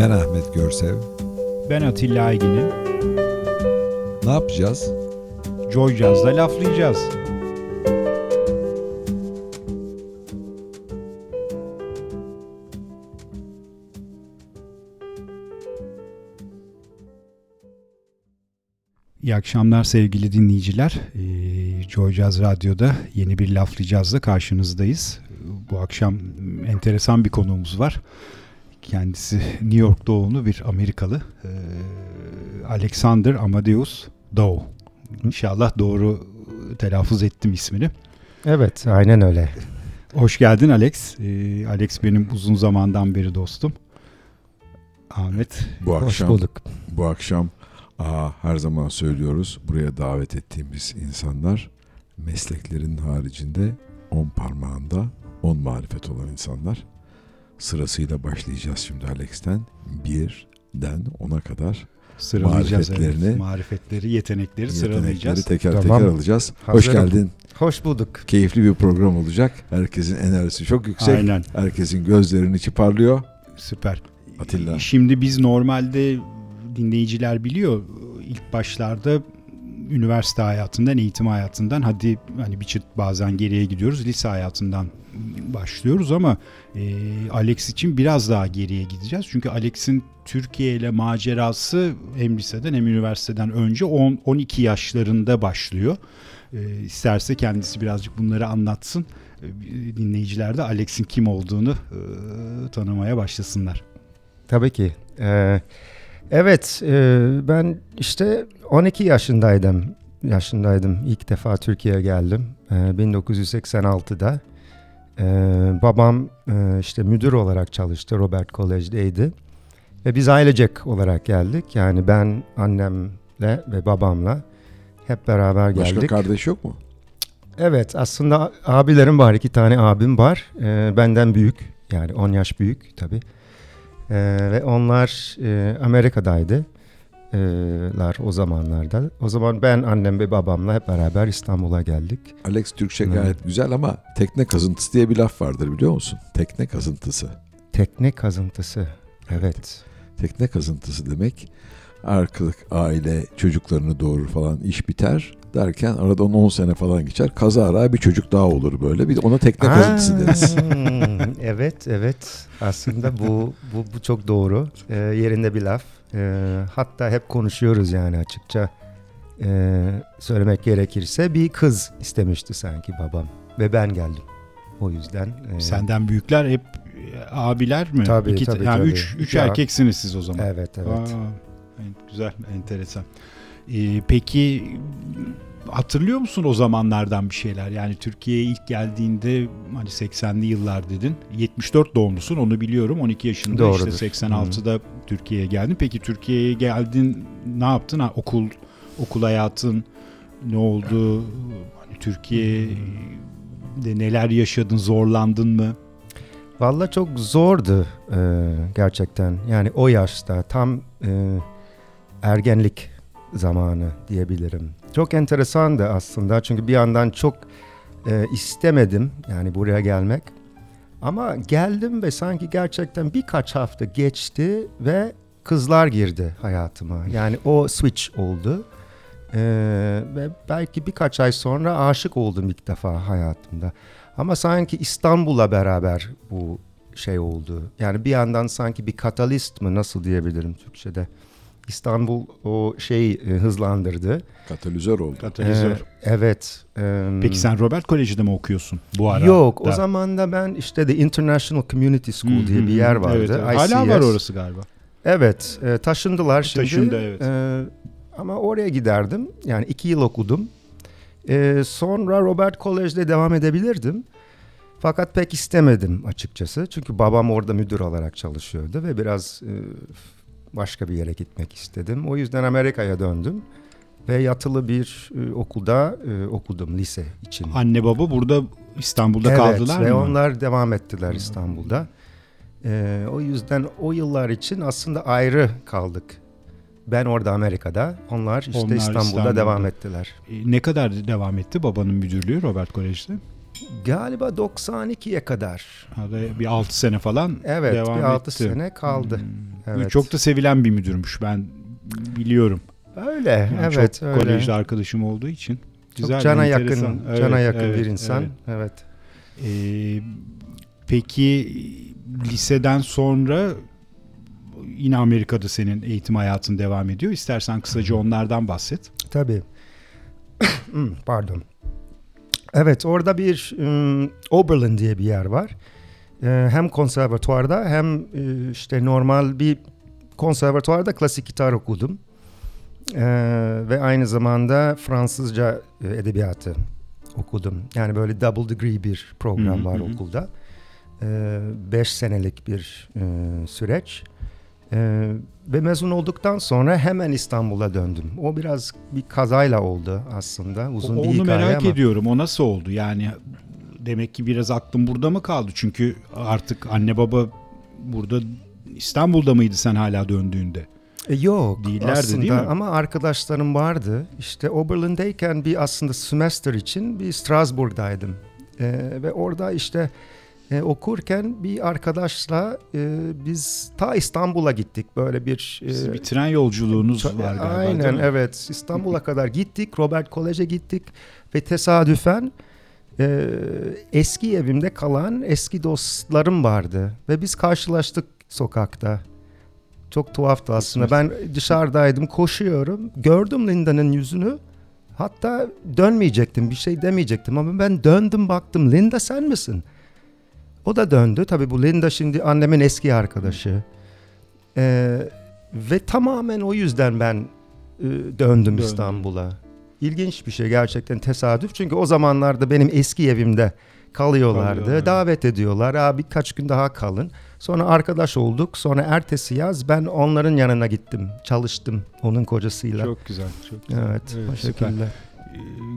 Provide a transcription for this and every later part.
Ben Ahmet Görsev. Ben Atilla Aygin'im. Ne yapacağız? Joy Jazz'da laflayacağız. İyi akşamlar sevgili dinleyiciler. Ee, Joy Jazz Radyo'da yeni bir laflayacağızla karşınızdayız. Bu akşam enteresan bir konuğumuz var. Kendisi New York doğumlu bir Amerikalı. Alexander Amadeus Dow. İnşallah doğru telaffuz ettim ismini. Evet, aynen öyle. Hoş geldin Alex. Ee, Alex benim uzun zamandan beri dostum. Ahmet. Bu Hoş akşam bulduk. bu akşam aa, her zaman söylüyoruz buraya davet ettiğimiz insanlar mesleklerin haricinde on parmağında on marifet olan insanlar. Sırasıyla başlayacağız şimdi Alex'ten birden ona kadar Sıralayacağız. Marifetlerini- evet. Marifetleri, yetenekleri yetenekleri sıralayacağız. teker Tamam. teker alacağız. Hoş Hazırım. geldin. Hoş bulduk. Keyifli bir program olacak. Herkesin enerjisi çok yüksek. Aynen. Herkesin gözlerinin içi parlıyor. Süper. Atilla. Şimdi biz normalde dinleyiciler biliyor ilk başlarda üniversite hayatından, eğitim hayatından hadi hani bir çıt bazen geriye gidiyoruz. Lise hayatından başlıyoruz ama e, Alex için biraz daha geriye gideceğiz. Çünkü Alex'in Türkiye ile macerası hem liseden hem üniversiteden önce 10 12 yaşlarında başlıyor. E, isterse kendisi birazcık bunları anlatsın. E, dinleyiciler de Alex'in kim olduğunu e, tanımaya başlasınlar. Tabii ki. Ee, evet, e, ben işte 12 yaşındaydım. Yaşındaydım. İlk defa Türkiye'ye geldim. Ee, 1986'da. Ee, babam e, işte müdür olarak çalıştı. Robert College'deydi. Ve biz ailecek olarak geldik. Yani ben annemle ve babamla hep beraber geldik. Başka kardeş yok mu? Evet aslında abilerim var. iki tane abim var. Ee, benden büyük. Yani 10 yaş büyük tabii. Ee, ve onlar e, Amerika'daydı. Ee, lar o zamanlarda. O zaman ben annem ve babamla hep beraber İstanbul'a geldik. Alex Türkçe Evet. gayet güzel ama tekne kazıntısı diye bir laf vardır biliyor musun? Tekne kazıntısı. Tekne kazıntısı. Evet. Tekne kazıntısı demek arkalık aile çocuklarını doğurur falan iş biter derken aradan 10 sene falan geçer. Kazara bir çocuk daha olur böyle. Bir de ona tekne kazıntısı deriz. Evet evet. Aslında bu bu, bu çok doğru. Ee, yerinde bir laf. Ee, hatta hep konuşuyoruz yani açıkça. Ee, söylemek gerekirse bir kız istemişti sanki babam ve ben geldim. O yüzden. e, Senden büyükler hep e, abiler mi? Tabii, İki, tabii, yani tabii. Üç, üç Ya- erkeksiniz siz o zaman. Evet evet. Aa, evet, güzel, enteresan. Ee, peki hatırlıyor musun o zamanlardan bir şeyler? Yani Türkiye'ye ilk geldiğinde hani 80'li yıllar dedin. 74 doğumlusun onu biliyorum. 12 yaşında Doğrudur. işte 86'da Türkiye'ye geldin. Peki Türkiye'ye geldin ne yaptın? Ha, okul okul hayatın ne oldu? Hani Türkiye'de neler yaşadın? Zorlandın mı? Valla çok zordu e, gerçekten. Yani o yaşta tam e, ergenlik zamanı diyebilirim. Çok enteresandı aslında çünkü bir yandan çok e, istemedim yani buraya gelmek. Ama geldim ve sanki gerçekten birkaç hafta geçti ve kızlar girdi hayatıma. Yani o switch oldu. E, ve belki birkaç ay sonra aşık oldum ilk defa hayatımda. Ama sanki İstanbul'la beraber bu şey oldu. Yani bir yandan sanki bir katalist mı nasıl diyebilirim Türkçe'de. İstanbul o şeyi e, hızlandırdı. Katalizör oldu. Katalizör. Ee, evet. e, Peki sen Robert Koleji'de mi okuyorsun bu ara? Yok o Da. zaman da ben işte The International Community School diye bir yer vardı. Evet, evet. Hala var orası galiba. Evet e, taşındılar şimdi. Taşındı, evet. E, ama oraya giderdim. Yani iki yıl okudum. E, sonra Robert College'de devam edebilirdim. Fakat pek istemedim açıkçası. Çünkü babam orada müdür olarak çalışıyordu ve biraz e, başka bir yere gitmek istedim. O yüzden Amerika'ya döndüm. Ve yatılı bir e, okulda e, okudum lise için. Anne baba burada İstanbul'da evet, kaldılar ve mı? onlar devam ettiler İstanbul'da. Ee, o yüzden o yıllar için aslında ayrı kaldık. Ben orada Amerika'da, onlar işte Onlar İstanbul'da, İstanbul'da. devam ettiler. E, Ne kadar devam etti babanın müdürlüğü Robert Kolej'de? Galiba 92'ye kadar. Bir 6 sene falan Evet devam bir 6 etti. sene kaldı. Hmm. Evet. Çok da sevilen bir müdürmüş ben biliyorum. Öyle Yani evet çok öyle. kolejde arkadaşım olduğu için. Çok Güzel, cana enteresan. yakın, Evet, cana yakın evet, bir insan. evet. Evet. Ee, peki liseden sonra yine Amerika'da senin eğitim hayatın devam ediyor. İstersen kısaca onlardan bahset. Tabii. Hmm, Pardon. Evet orada bir um, Oberlin diye bir yer var. Ee, hem konservatuvarda hem e, işte normal bir konservatuvarda klasik gitar okudum. Ee, ve aynı zamanda Fransızca edebiyatı okudum. Yani böyle double degree bir program Hı hı, var hı hı. okulda. Ee, beş senelik bir e, süreç. Ee, ve mezun olduktan sonra hemen İstanbul'a döndüm. O biraz bir kazayla oldu aslında. Uzun O- bir Onu merak ama. ediyorum. O nasıl oldu? Yani demek ki biraz aklım burada mı kaldı? Çünkü artık anne baba burada İstanbul'da mıydı sen hala döndüğünde? E, Yok Değillerdi, aslında değil mi? ama arkadaşlarım vardı. İşte Oberlin'deyken bir aslında semester için bir Strasbourg'daydım. Ee, ve orada işte e, okurken bir arkadaşla e, biz ta İstanbul'a gittik. Böyle bir... e, bir tren yolculuğunuz var galiba Aynen evet. İstanbul'a kadar gittik. Robert Kolej'e gittik. Ve tesadüfen e, eski evimde kalan eski dostlarım vardı. Ve biz karşılaştık sokakta. Çok tuhaftı aslında. Ben dışarıdaydım, koşuyorum. Gördüm Linda'nın yüzünü. Hatta dönmeyecektim, bir şey demeyecektim ama ben döndüm baktım. Linda sen misin? O da döndü. Tabii bu Linda şimdi annemin eski arkadaşı. Ee, ve tamamen o yüzden ben e, döndüm Döndün. İstanbul'a. İlginç bir şey gerçekten tesadüf. Çünkü o zamanlarda benim eski evimde kalıyorlardı. Kalıyorlar. Davet ediyorlar. Aa, birkaç gün daha kalın. Sonra arkadaş olduk. Sonra ertesi yaz ben onların yanına gittim. Çalıştım onun kocasıyla. Çok güzel. Çok güzel. evet, o süper. şekilde. Ee,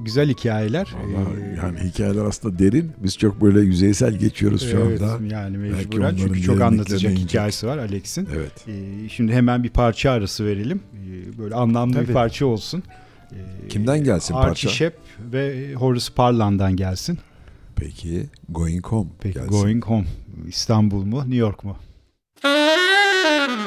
Güzel hikayeler. Vallahi Ee, yani hikayeler aslında derin. Biz çok böyle yüzeysel geçiyoruz şu evet, anda. yani mecburen çünkü çok anlatacak hikayesi var Alex'in. Evet. Ee, şimdi hemen bir parça arası verelim. Ee, böyle anlamlı bir Tabii. parça olsun. Ee, Kimden gelsin Archie parça? Shepp ve Horace Parlan'dan gelsin. Peki Going Home Peki gelsin. Going Home İstanbul mu New York mu?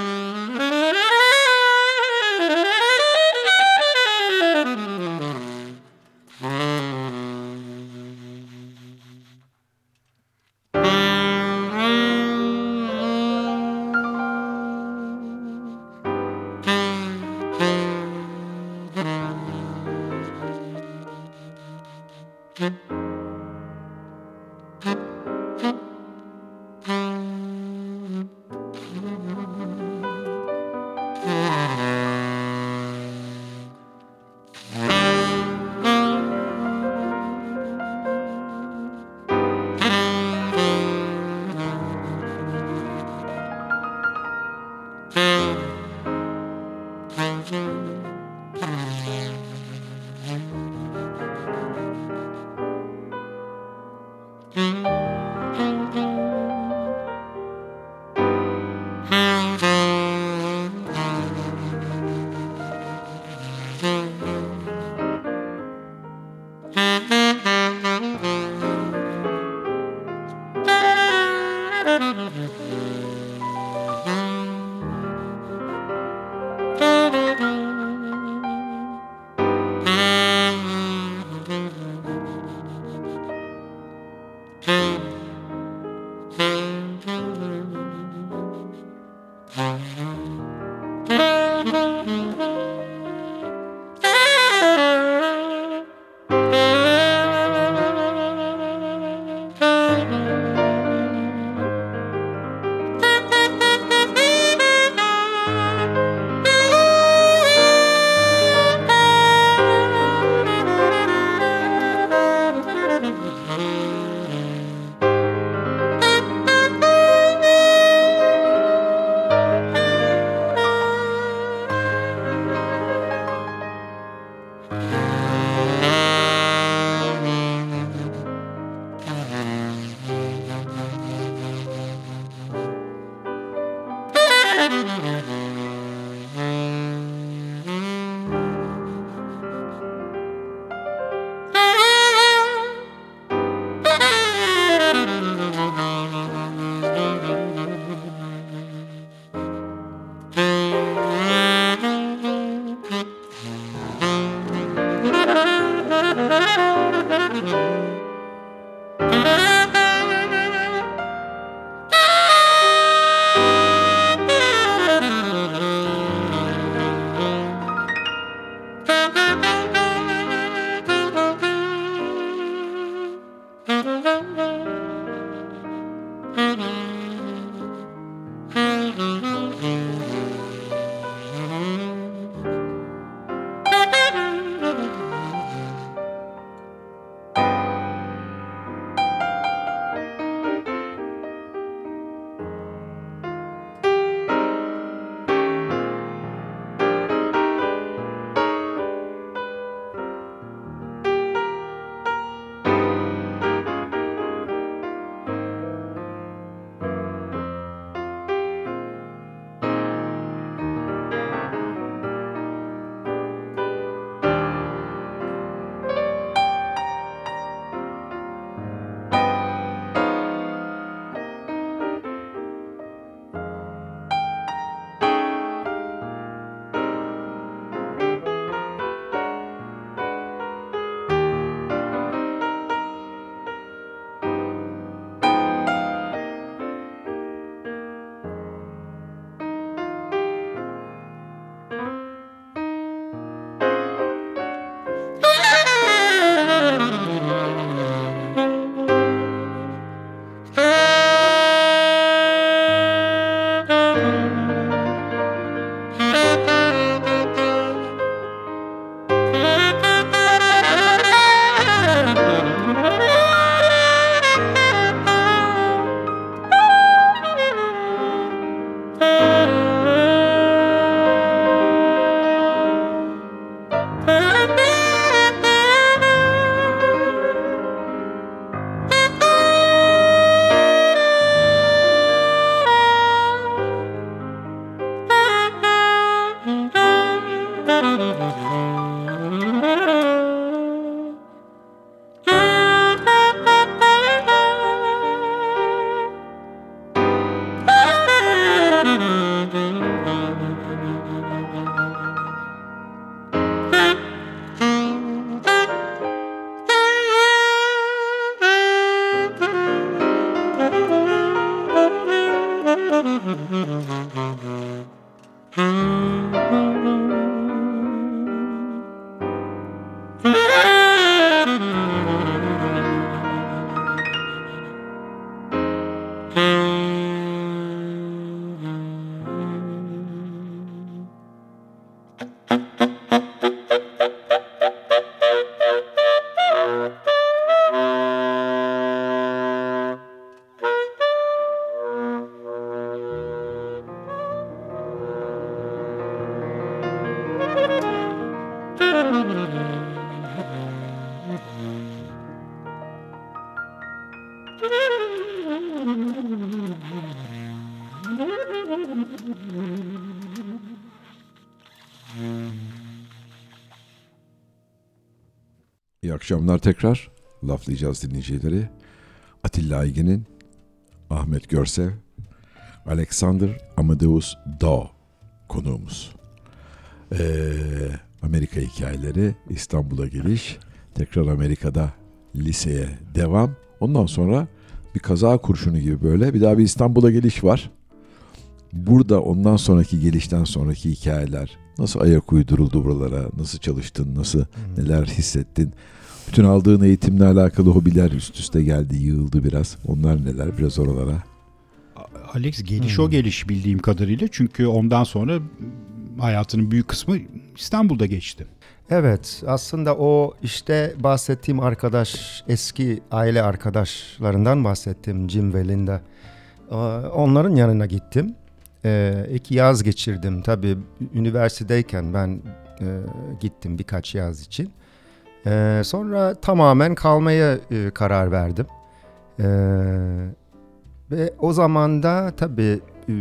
Mm-hmm. Akşamlar tekrar laflayacağız dinleyicileri. Atilla Aygin'in, Ahmet Görsev, Alexander Amadeus Dao konuğumuz. Ee, Amerika hikayeleri, İstanbul'a geliş, tekrar Amerika'da liseye devam. Ondan sonra bir kaza kurşunu gibi böyle bir daha bir İstanbul'a geliş var. Burada ondan sonraki gelişten sonraki hikayeler, nasıl ayak uyduruldu buralara, nasıl çalıştın, nasıl neler hissettin, bütün aldığın eğitimle alakalı hobiler üst üste geldi, yığıldı biraz. Onlar neler biraz oralara. Alex geliş Hmm. o geliş bildiğim kadarıyla çünkü ondan sonra hayatının büyük kısmı İstanbul'da geçti. Evet aslında o işte bahsettiğim arkadaş eski aile arkadaşlarından bahsettim Jim ve Linda. Onların yanına gittim. Ee, iki yaz geçirdim tabii üniversitedeyken ben e, gittim birkaç yaz için. Ee, sonra tamamen kalmaya e, karar verdim. Ee, ve o zaman da tabii e,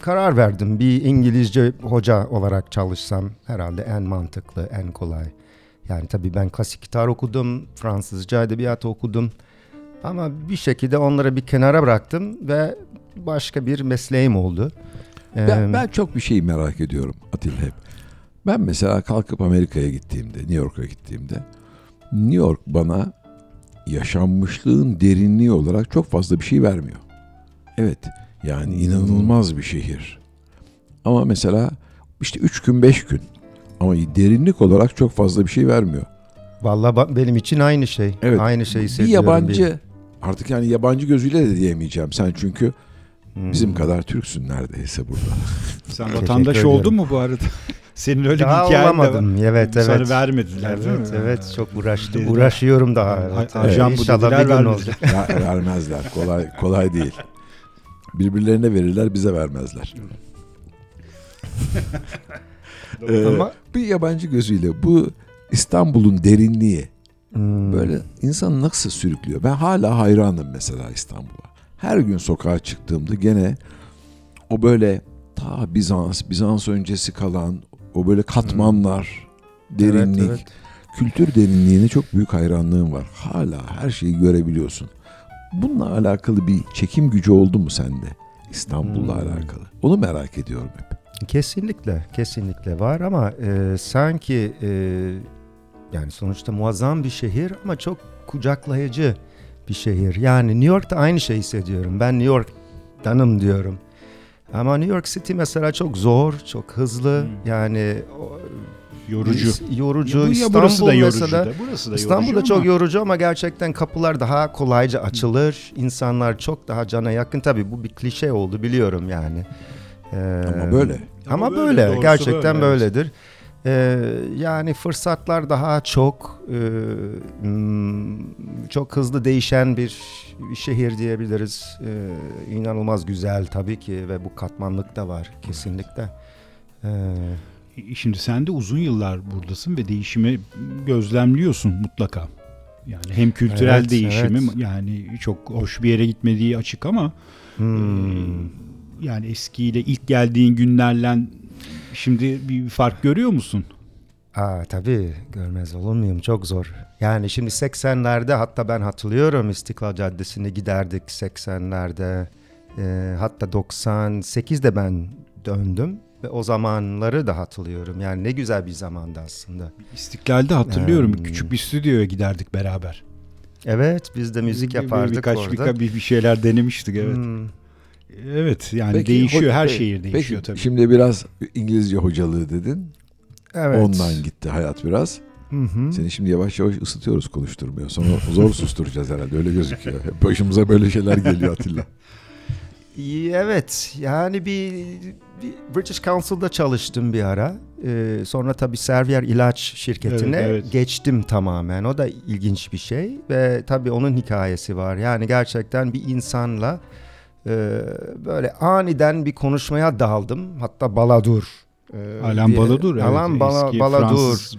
karar verdim. Bir İngilizce hoca olarak çalışsam herhalde en mantıklı, en kolay. Yani tabii ben klasik gitar okudum, Fransızca edebiyat okudum. Ama bir şekilde onları bir kenara bıraktım ve başka bir mesleğim oldu. Ben, Ee, ben çok bir şey merak ediyorum Atilla hep. Ben mesela kalkıp Amerika'ya gittiğimde, New York'a gittiğimde New York bana yaşanmışlığın derinliği olarak çok fazla bir şey vermiyor. Evet yani inanılmaz bir şehir. Ama mesela işte üç gün beş gün ama derinlik olarak çok fazla bir şey vermiyor. Vallahi benim için aynı şey. Evet. Aynı şeyi bir hissediyorum. yabancı artık yani yabancı gözüyle de diyemeyeceğim. Sen çünkü Hmm. bizim kadar Türksün neredeyse burada. Sen vatandaş oldun mu bu arada? Senin öyle daha bir hikayen de var. olamadım. Evet Sana evet. vermediler değil mi? Evet evet çok uğraştım. Dediler. Uğraşıyorum daha. A- Evet. ajan bu İnşallah dediler, bir gün vermediler. olacak. Ya, vermezler. Kolay kolay değil. Birbirlerine verirler, bize vermezler. Ee, Ama bir yabancı gözüyle bu İstanbul'un derinliği Hmm. böyle insanı nasıl sürüklüyor? Ben hala hayranım mesela İstanbul'a. Her gün sokağa çıktığımda gene o böyle ta Bizans, Bizans öncesi kalan o böyle katmanlar, derinlik, Evet, evet. kültür derinliğine çok büyük hayranlığım var. Hala her şeyi görebiliyorsun. Bununla alakalı bir çekim gücü oldu mu sende? İstanbul'la Hmm. alakalı. Onu merak ediyorum hep. Kesinlikle, kesinlikle var ama e, sanki e, yani sonuçta muazzam bir şehir ama çok kucaklayıcı bir şehir. Yani New York'ta aynı şeyi hissediyorum. Ben New York'tanım diyorum. Ama New York City mesela çok zor, çok hızlı. Hmm. Yani Yorucu. yorucu. Bu ya İstanbul burası da yorucu mesela da. Burası da İstanbul'da yorucu çok ama yorucu ama gerçekten kapılar daha kolayca açılır. İnsanlar çok daha cana yakın. Tabii bu bir klişe oldu biliyorum yani. Ee, Ama böyle. Ama, Ama böyle, böyle, gerçekten böyle, evet. Ee, yani fırsatlar daha çok e, hmm, çok hızlı değişen bir şehir diyebiliriz. Ee, inanılmaz güzel tabii ki ve bu katmanlık da var kesinlikle. Ee, E, Şimdi sen de uzun yıllar buradasın ve değişimi gözlemliyorsun mutlaka. Yani hem kültürel Evet, değişimi evet. yani çok hoş bir yere gitmediği açık ama hmm. e, yani eskiyle ilk geldiğin günlerle şimdi bir fark görüyor musun? Aa, tabii görmez olur muyum çok zor. Yani şimdi 80'lerde hatta ben hatırlıyorum İstiklal Caddesi'ne giderdik 80'lerde. Ee, hatta 98'de ben döndüm ve o zamanları da hatırlıyorum. Yani ne güzel bir zamandı aslında. İstiklal'de hatırlıyorum Hmm. küçük bir stüdyoya giderdik beraber. Evet biz de müzik Bir- bir- yapardık birkaç, orada. birkaç bir, bir şeyler denemiştik evet. Hmm. Evet yani Peki, değişiyor her peki, şehir değişiyor peki, tabii. Şimdi biraz İngilizce hocalığı dedin. Evet. Ondan gitti hayat biraz. Hı hı. Seni şimdi yavaş yavaş ısıtıyoruz konuşturmuyor. Sonra zor susturacağız herhalde öyle gözüküyor. Hep başımıza böyle şeyler geliyor Atilla. Evet yani bir, bir British Council'da çalıştım bir ara. Ee, sonra tabii Servier ilaç şirketine Evet, evet. geçtim tamamen. O da ilginç bir şey ve tabii onun hikayesi var. Yani gerçekten bir insanla e, böyle aniden bir konuşmaya daldım. Hatta Baladur. e, Alan diye- Baladur. Evet. Alan Bala, eski Baladur. Fransız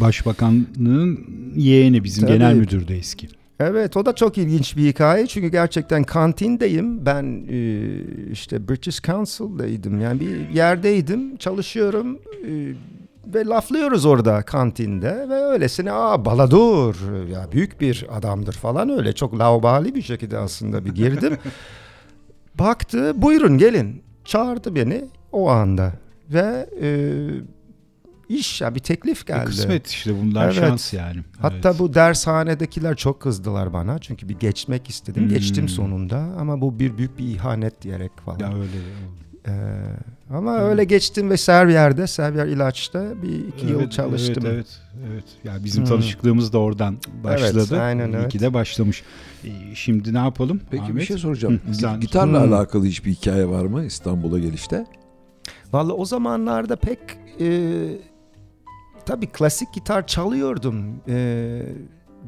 Başbakanlığın yeğeni bizim Tabii. genel müdürdü eski. Evet o da çok ilginç bir hikaye çünkü gerçekten kantindeyim ben e, işte British Council'daydım yani bir yerdeydim çalışıyorum E, ve laflıyoruz orada kantinde ve öylesine aa Baladur ya büyük bir adamdır falan öyle çok laubali bir şekilde aslında bir girdim. Baktı buyurun gelin çağırdı beni o anda ve e, iş ya bir teklif E, geldi. Kısmet işte bunlar Evet. şans yani. Hatta Evet. bu dershanedekiler çok kızdılar bana çünkü bir geçmek istedim. Hmm. Geçtim sonunda ama bu bir büyük bir ihanet diyerek falan. ya öyle. Ee, ama öyle geçtim ve Servier'de, Servier ilaçta bir iki yıl Evet, çalıştım. Evet, evet, evet. Ya bizim Hmm. tanışıklığımız da oradan başladı. Evet, aynen, İyi evet. ki de başlamış. Şimdi ne yapalım? Peki bir Ahmet? şey soracağım. Hı, sen- Gitarla Hmm. alakalı hiçbir hikaye var mı İstanbul'a gelişte? Vallahi o zamanlarda pek e, tabii klasik gitar çalıyordum e,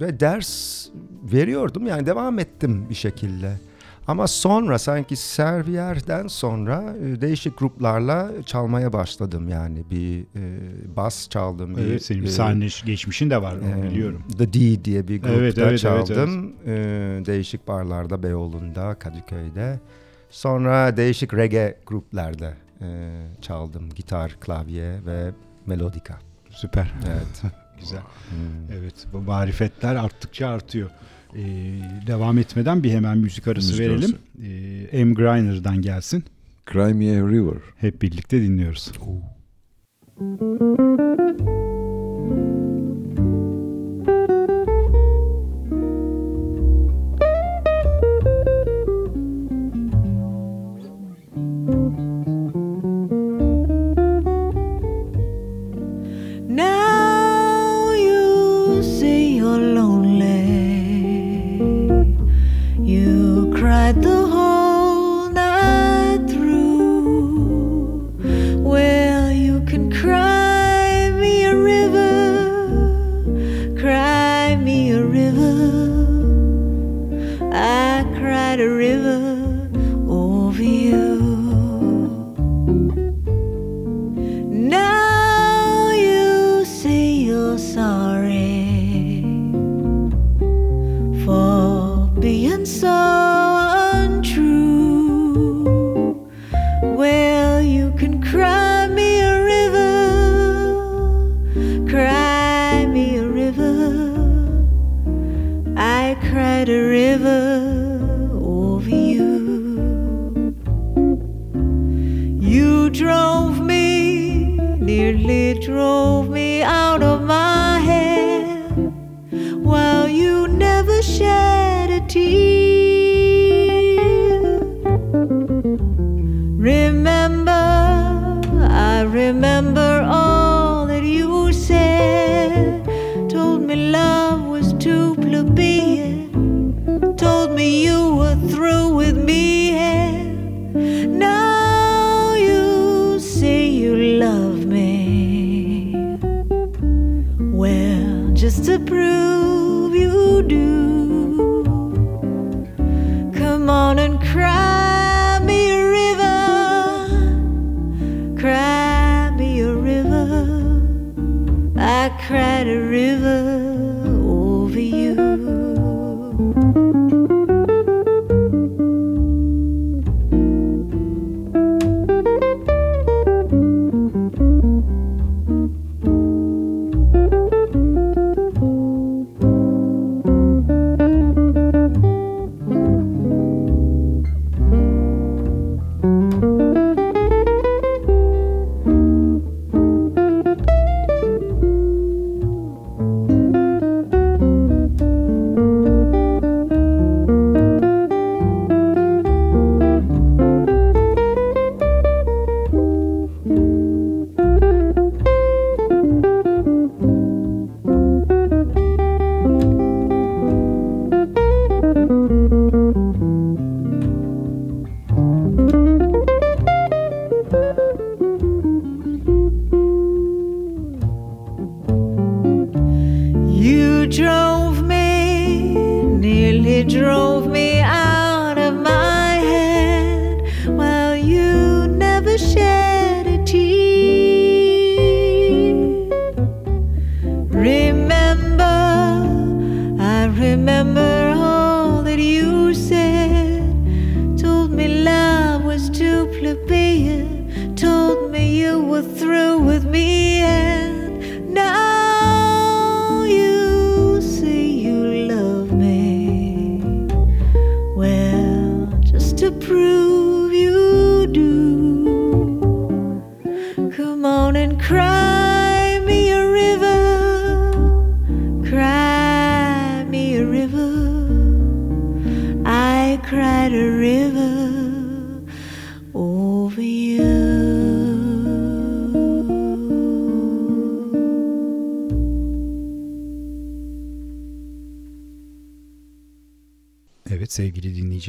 ve ders veriyordum yani devam ettim bir şekilde. Ama sonra sanki Servier'den sonra e, değişik gruplarla çalmaya başladım yani bir e, bas çaldım. bir, Evet senin bir e, sahne geçmişin de var Ee, biliyorum. The D diye bir grupta Evet, evet, evet, çaldım. Ee, değişik barlarda, Beyoğlu'nda, Kadıköy'de. Sonra değişik reggae gruplarda e, çaldım. Gitar, klavye ve melodika. Süper. Evet. Güzel. Hmm. Evet bu marifetler arttıkça artıyor. Ee, devam etmeden bir hemen müzik arası Müzik verelim. Ee, M. Griner'dan gelsin. Cry Me a River. Hep birlikte dinliyoruz. Now You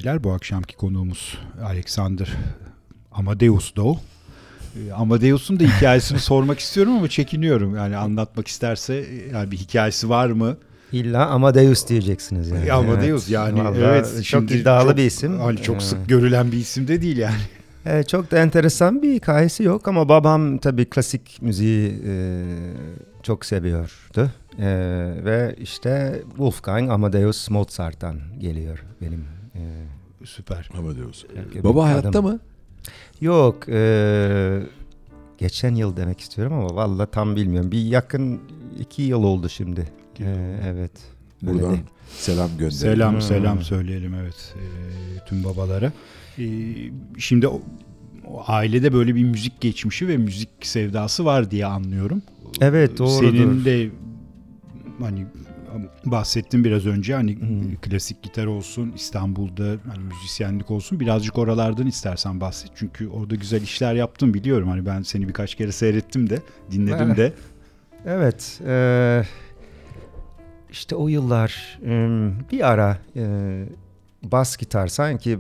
dinleyiciler bu akşamki konuğumuz Alexander Amadeus Doğu. Ee, Amadeus'un da hikayesini sormak istiyorum ama çekiniyorum. Yani anlatmak isterse e, yani bir hikayesi var mı? İlla Amadeus diyeceksiniz yani. E, Amadeus Evet. yani Vallahi evet. Çok iddialı çok- bir isim. Hani çok Ee, sık görülen bir isim de değil yani. Evet, çok da enteresan bir hikayesi yok ama babam tabii klasik müziği e, çok seviyordu. E, ve işte Wolfgang Amadeus Mozart'tan geliyor benim. E, Süper. Amadeus. erkek Baba adam. hayatta mı? Yok. e, geçen yıl demek istiyorum ama valla tam bilmiyorum. Bir yakın iki yıl oldu şimdi. E, yıl. evet. Buradan selam gönderelim. Selam Hmm. selam söyleyelim evet e, tüm babalara. E, şimdi o, o ailede böyle bir müzik geçmişi ve müzik sevdası var diye anlıyorum. Evet, doğrudur. Senin de hani bahsettim biraz önce hani Hmm. klasik gitar olsun İstanbul'da hani müzisyenlik olsun birazcık oralardan istersen bahset. Çünkü orada güzel işler yaptın biliyorum. Hani ben seni birkaç kere seyrettim de dinledim Evet. de. Evet. eee, işte o yıllar bir ara eee, bas gitar sanki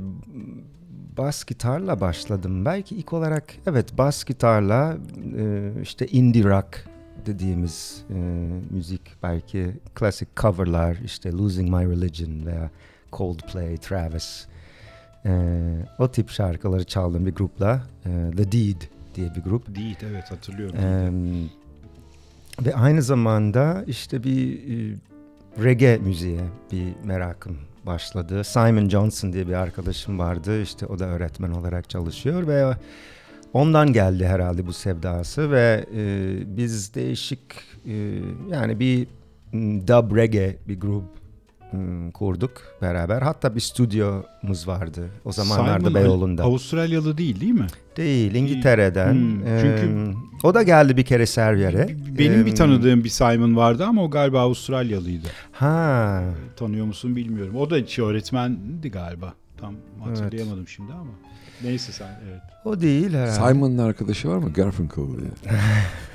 bas gitarla başladım. Belki ilk olarak evet bas gitarla eee, işte indie rock dediğimiz eee, müzik belki klasik coverlar işte Losing My Religion veya Coldplay, Travis eee, o tip şarkıları çaldığım bir grupla eee, The Deed diye bir grup. Değil evet hatırlıyorum. Em, ve aynı zamanda işte bir e, reggae müziğe bir merakım başladı. Simon Johnson diye bir arkadaşım vardı. İşte o da öğretmen olarak çalışıyor ve ondan geldi herhalde bu sevdası ve e, biz değişik e, yani bir dub reggae bir grup kurduk beraber. Hatta bir stüdyomuz vardı o zamanlarda Simon Beyoğlu'nda. Avustralyalı değil değil mi? Değil İngiltere'den. Hmm, çünkü- Em, o da geldi bir kere Servyer'e. Benim bir Em, tanıdığım bir Simon vardı ama o galiba Avustralyalıydı. Ha. Tanıyor musun bilmiyorum. O da öğretmendi galiba. Tam hatırlayamadım şimdi ama. Neyse sen evet. O değil herhalde. Simon'ın arkadaşı var mı? Garfunkel diye.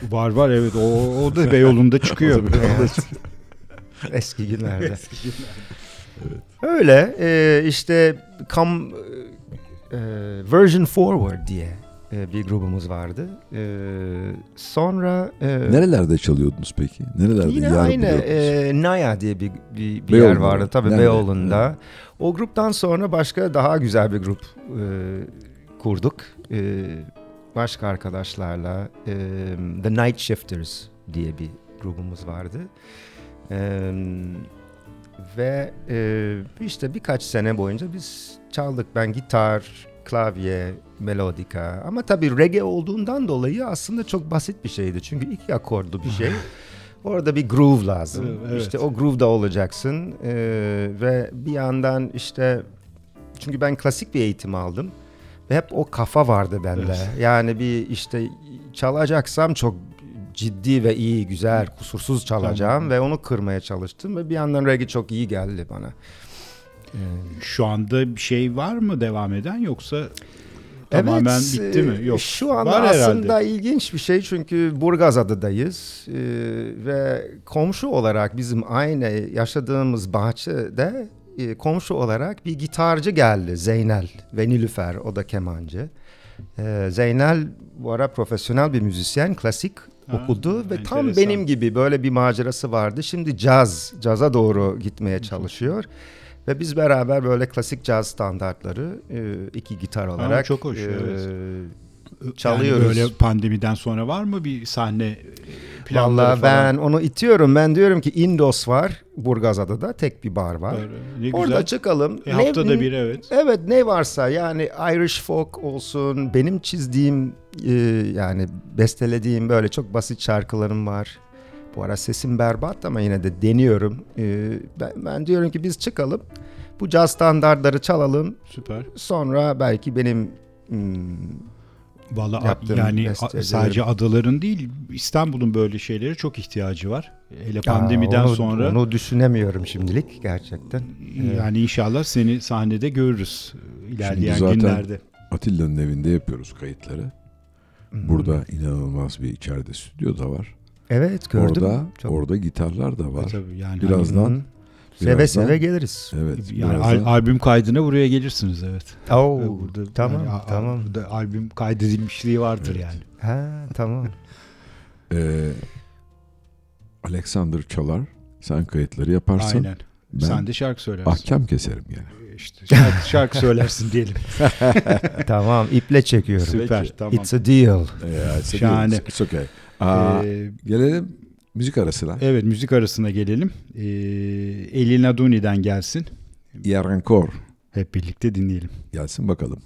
Var var evet o, o da Beyoğlu'nda çıkıyor. Eski günlerde. Öyle e, işte Come e, Version Forward diye e, bir grubumuz vardı. E, sonra e, Nerelerde çalıyordunuz peki? Nerelerde Yine aynı e, Naya diye bir, bir, bir yer vardı tabii Nerede? Beyoğlu'nda. O gruptan sonra başka daha güzel bir grup e, kurduk. E, başka arkadaşlarla e, The Night Shifters diye bir grubumuz vardı. E, ve e, işte birkaç sene boyunca biz çaldık. Ben gitar, klavye, melodika ama tabii reggae olduğundan dolayı aslında çok basit bir şeydi. Çünkü iki akordu bir şey. Orada bir groove lazım. Evet. İşte o groove'da olacaksın Ee, ve bir yandan işte çünkü ben klasik bir eğitim aldım ve hep o kafa vardı bende. Evet. Yani bir işte çalacaksam çok ciddi ve iyi, güzel, kusursuz çalacağım Tamam. ve onu kırmaya çalıştım ve bir yandan reggae çok iyi geldi bana. Ee, Şu anda bir şey var mı devam eden yoksa tamamen bitti e, mi? Yok. Şu anda Var herhalde. aslında ilginç bir şey çünkü Burgazada'dayız e, ve komşu olarak bizim aynı yaşadığımız bahçede e, komşu olarak bir gitarcı geldi Zeynel ve Nilüfer o da kemancı. E, Zeynel bu ara profesyonel bir müzisyen klasik Ha, okudu ve tam enteresan. benim gibi böyle bir macerası vardı. Şimdi caz, caza doğru gitmeye çalışıyor. Ve biz beraber böyle klasik caz standartları e, iki gitar olarak çok hoş, e, evet. çalıyoruz. Yani böyle pandemiden sonra var mı bir sahne planları Vallahi falan? ben onu itiyorum. Ben diyorum ki Indos var Burgazada'da tek bir bar var. Böyle, ne Orada güzel. çıkalım. E, haftada bir evet. Evet ne varsa yani Irish folk olsun benim çizdiğim e, yani bestelediğim böyle çok basit şarkılarım var. Bu ara sesim berbat ama yine de deniyorum. E, ben, ben diyorum ki biz çıkalım bu caz standartları çalalım Süper. sonra belki benim hmm, Vallahi Yaptığım yani sadece adaların değil İstanbul'un böyle şeylere çok ihtiyacı var. Hele Aa, pandemiden onu- sonra onu düşünemiyorum şimdilik gerçekten. yani inşallah seni sahnede görürüz ilerleyen zaten- günlerde. Atilla'nın evinde yapıyoruz kayıtları. Hmm. Burada inanılmaz bir içeride stüdyo da var. Evet gördüm. Orada Çok- orada gitarlar da var. Tabii yani Biraz- hani Birazdan Hı. Seve Birazdan- seve geliriz. Evet. Yani birazdan- al- albüm kaydına buraya gelirsiniz evet. Oo, Burada tamam yani a- tamam. Burada albüm kaydedilmişliği vardır yani. Ha tamam. Ee, Alexander çalar. Sen kayıtları yaparsın. Aynen. Ben Sen de şarkı söylersin. ahkam keserim yani. İşte şarkı, şarkı söylersin diyelim. tamam iple çekiyorum. Süper tamam. It's a deal. Ee, it's Şahane. okay, It's okay. Aa, Ee, gelelim müzik arasına. evet müzik arasına gelelim. Ee, Elina Duni'den gelsin. Yarankor Hep birlikte dinleyelim. gelsin bakalım.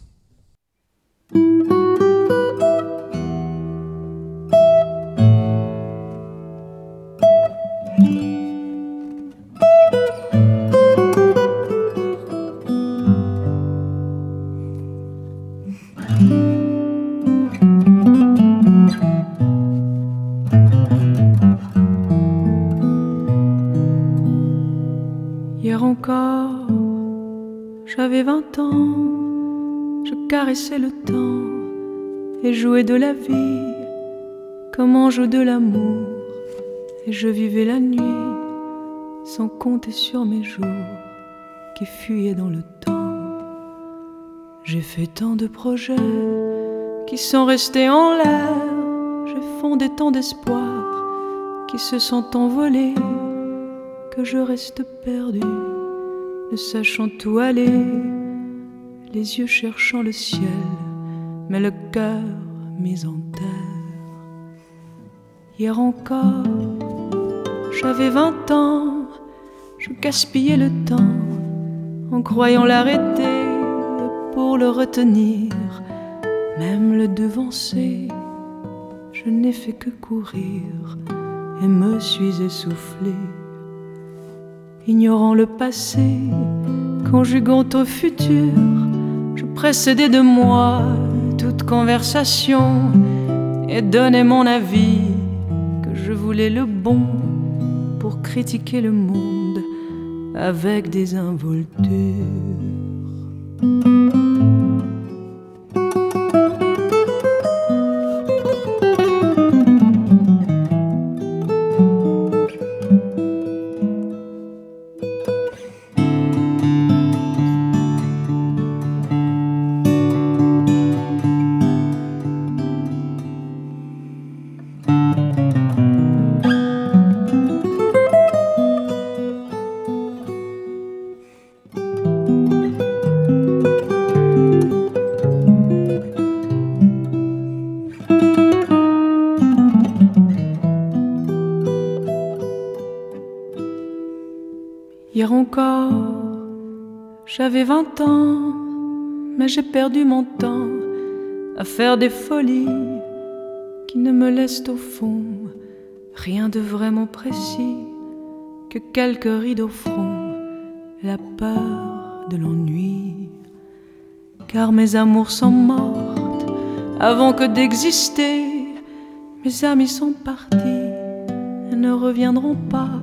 Je caressais le temps et jouais de la vie comme on joue de l'amour. Et je vivais la nuit sans compter sur mes jours qui fuyaient dans le temps. J'ai fait tant de projets qui sont restés en l'air. J'ai fondé tant d'espoirs qui se sont envolés que je reste perdu, ne sachant où aller, les yeux cherchant le ciel, mais le cœur mis en terre. Hier encore, j'avais vingt ans, je gaspillais le temps en croyant l'arrêter pour le retenir, même le devancer. Je n'ai fait que courir et me suis essoufflé ignorant le passé, conjuguant au futur. Je précédais de moi toute conversation et donnais mon avis que je voulais le bon pour critiquer le monde avec des involtures. J'avais vingt ans, mais j'ai perdu mon temps à faire des folies qui ne me laissent au fond rien de vraiment précis que quelques rides au front, la peur de l'ennui. Car mes amours sont mortes avant que d'exister, mes amis sont partis et ne reviendront pas.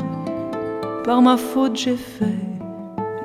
Par ma faute, j'ai fait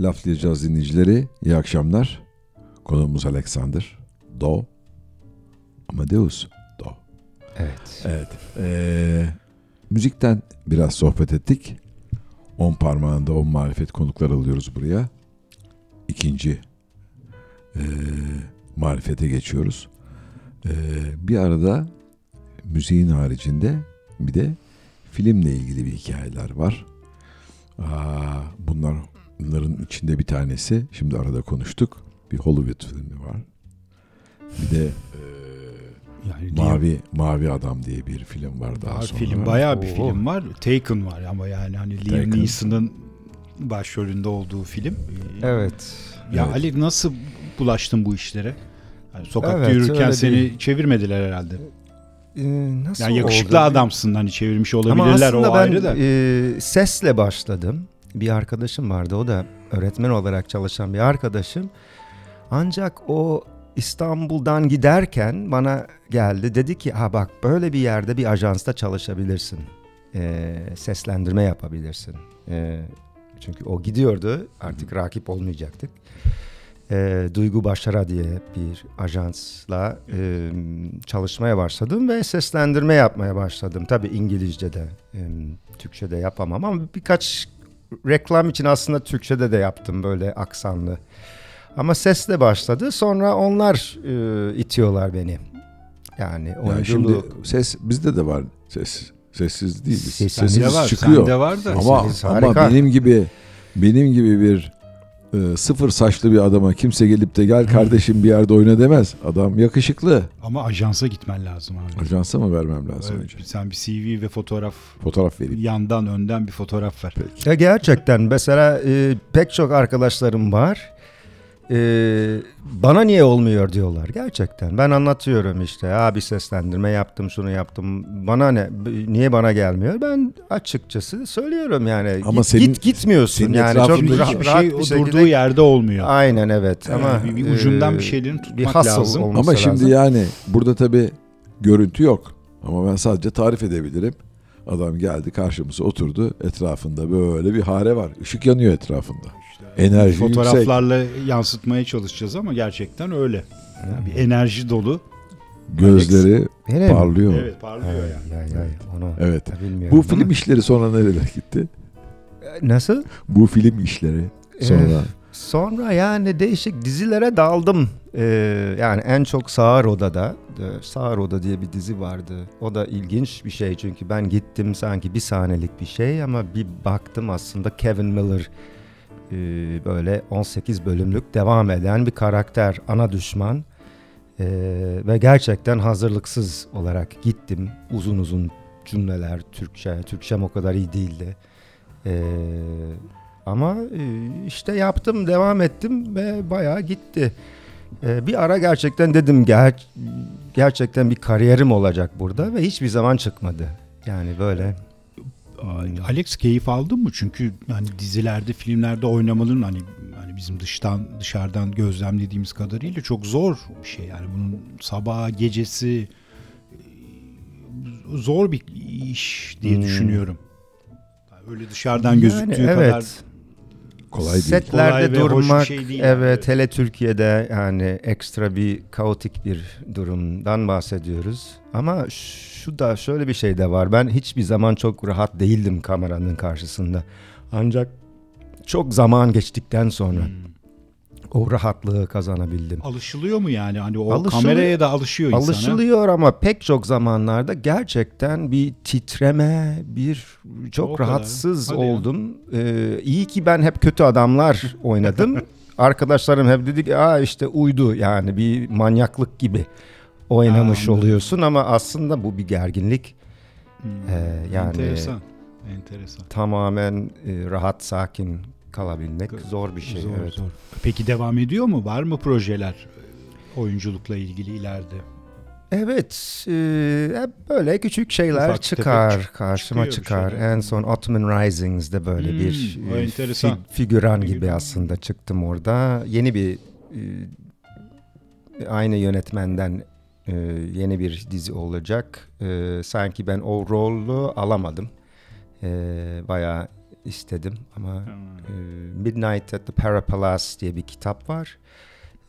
Laflayacağız dinleyicileri. İyi akşamlar. Konuğumuz Alexander. Do. Amadeus. Do. Evet. Evet. Ee, müzikten biraz sohbet ettik. On parmağında on marifet konuklar alıyoruz buraya. İkinci ee, marifete geçiyoruz. Ee, bir arada müziğin haricinde bir de filmle ilgili bir hikayeler var. Aa, bunlar bunların içinde bir tanesi şimdi arada konuştuk. Bir Hollywood filmi var. Bir de ee, Yani Mavi Mavi Adam diye bir film var daha Var, sonra. film bayağı bir Oo. film var. Taken var ama yani hani Liam. Neeson'ın başrolünde olduğu film. Ee, Evet. Ya Evet. Ali nasıl bulaştın bu işlere? Yani sokakta Evet, yürürken seni bir- çevirmediler herhalde. Ee, nasıl Yani yakışıklı oldu? adamsın hani çevirmiş Ama olabilirler aslında o ben ayrı da. e, sesle başladım. Bir arkadaşım vardı o da öğretmen olarak çalışan bir arkadaşım. Ancak o İstanbul'dan giderken bana geldi dedi ki ha bak böyle bir yerde bir ajansta çalışabilirsin. E, seslendirme yapabilirsin. E, çünkü o gidiyordu artık rakip olmayacaktık. E, Duygu Başara diye bir ajansla e, çalışmaya başladım ve seslendirme yapmaya başladım. Tabii İngilizce'de, e, Türkçe'de yapamam ama birkaç reklam için aslında Türkçe'de de yaptım böyle aksanlı. Ama sesle başladı. Sonra onlar e, itiyorlar beni. Yani Yani oyunculuğu. şimdi ses bizde de var ses. Sessiz değiliz. Sende Sesimiz var, çıkıyor. sende var da. Ama Sesiniz ama harika. benim gibi benim gibi bir e, sıfır saçlı bir adama kimse gelip de gel kardeşim bir yerde oyna demez. Adam yakışıklı. Ama ajansa gitmen lazım abi. Ajansa mı vermem lazım Evet, önce? sen bir CV ve fotoğraf Fotoğraf vereyim. yandan önden bir fotoğraf ver. Peki. Ya gerçekten mesela e, pek çok arkadaşlarım var. E, bana niye olmuyor diyorlar gerçekten. Ben anlatıyorum işte abi seslendirme yaptım şunu yaptım. Bana ne niye bana gelmiyor? Ben açıkçası söylüyorum yani. Ama git, senin- git gitmiyorsun senin yani çok rahat şey bir o şekilde. durduğu yerde olmuyor. Aynen evet Yani ama bir- bir ucundan e, bir şeylerin bir tutmak hustle lazım. Ama şimdi lazım. yani burada tabii görüntü yok. Ama ben sadece tarif edebilirim. Adam geldi karşımıza oturdu. Etrafında böyle bir hare var. Işık yanıyor etrafında. Enerji yüksek. Fotoğraflarla yansıtmaya çalışacağız ama gerçekten öyle. Yani bir enerji dolu. Gözleri mi? parlıyor. Evet parlıyor Ay, yani. ay, ay, onu Evet. bilmiyorum Bu film ama- işleri sonra nerelere gitti? Nasıl? Bu film işleri sonra Ee, Sonra yani değişik dizilere daldım. Ee, yani en çok Sağır Oda'da. Sağır Oda diye bir dizi vardı. O da ilginç bir şey çünkü ben gittim sanki bir sahnelik bir şey ama bir baktım aslında Kevin Miller e, böyle 18 bölümlük devam eden bir karakter, ana düşman. Ee, ve gerçekten hazırlıksız olarak gittim. Uzun uzun cümleler Türkçe. Türkçem o kadar iyi değildi. Ee, ama e, işte yaptım, devam ettim ve bayağı gitti. Ee, bir ara gerçekten dedim ger gerçekten bir kariyerim olacak burada ve hiçbir zaman çıkmadı. Yani böyle Alex keyif aldın mı? Çünkü hani dizilerde, filmlerde oynamanın hani hani bizim dıştan dışarıdan gözlemlediğimiz kadarıyla çok zor bir şey. Yani bunun sabah gecesi e, zor bir iş diye Hmm. düşünüyorum. Öyle dışarıdan Yani gözüktüğü evet. kadar kolay değil. Setlerde Kolay ve hoş bir durmak, şey değil evet yani. hele Türkiye'de yani ekstra bir kaotik bir durumdan bahsediyoruz. Ama şu da şöyle bir şey de var. Ben hiçbir zaman çok rahat değildim kameranın karşısında. Ancak çok zaman geçtikten sonra Hmm. O rahatlığı kazanabildim. alışılıyor mu yani? Hani o Alışılıyor- kameraya da alışıyor insan. Alışılıyor ama pek çok zamanlarda gerçekten bir titreme, bir çok O rahatsız Hadi ya. oldum. Ee, iyi ki ben hep kötü adamlar oynadım. Arkadaşlarım hep dedi ki Aa işte uydu yani bir manyaklık gibi oynamış Ha, oluyorsun ama aslında bu bir gerginlik. Hmm. Ee, yani Enteresan. Enteresan. tamamen e, rahat sakin kalabilmek zor bir şey. Zor, evet. zor. Peki devam ediyor mu? Var mı projeler e, oyunculukla ilgili ileride? Evet, e, hep böyle küçük şeyler Ufak çıkar tefek karşıma çıkar. şeyler. En son Ottoman Risings'de böyle Hmm, bir e, fi- figüran gibi Figüran. aslında çıktım orada. Yeni bir e, aynı yönetmenden e, yeni bir dizi olacak. E, sanki ben o rolü alamadım. E, bayağı istedim ama e, Midnight at the Parapalace diye bir kitap var.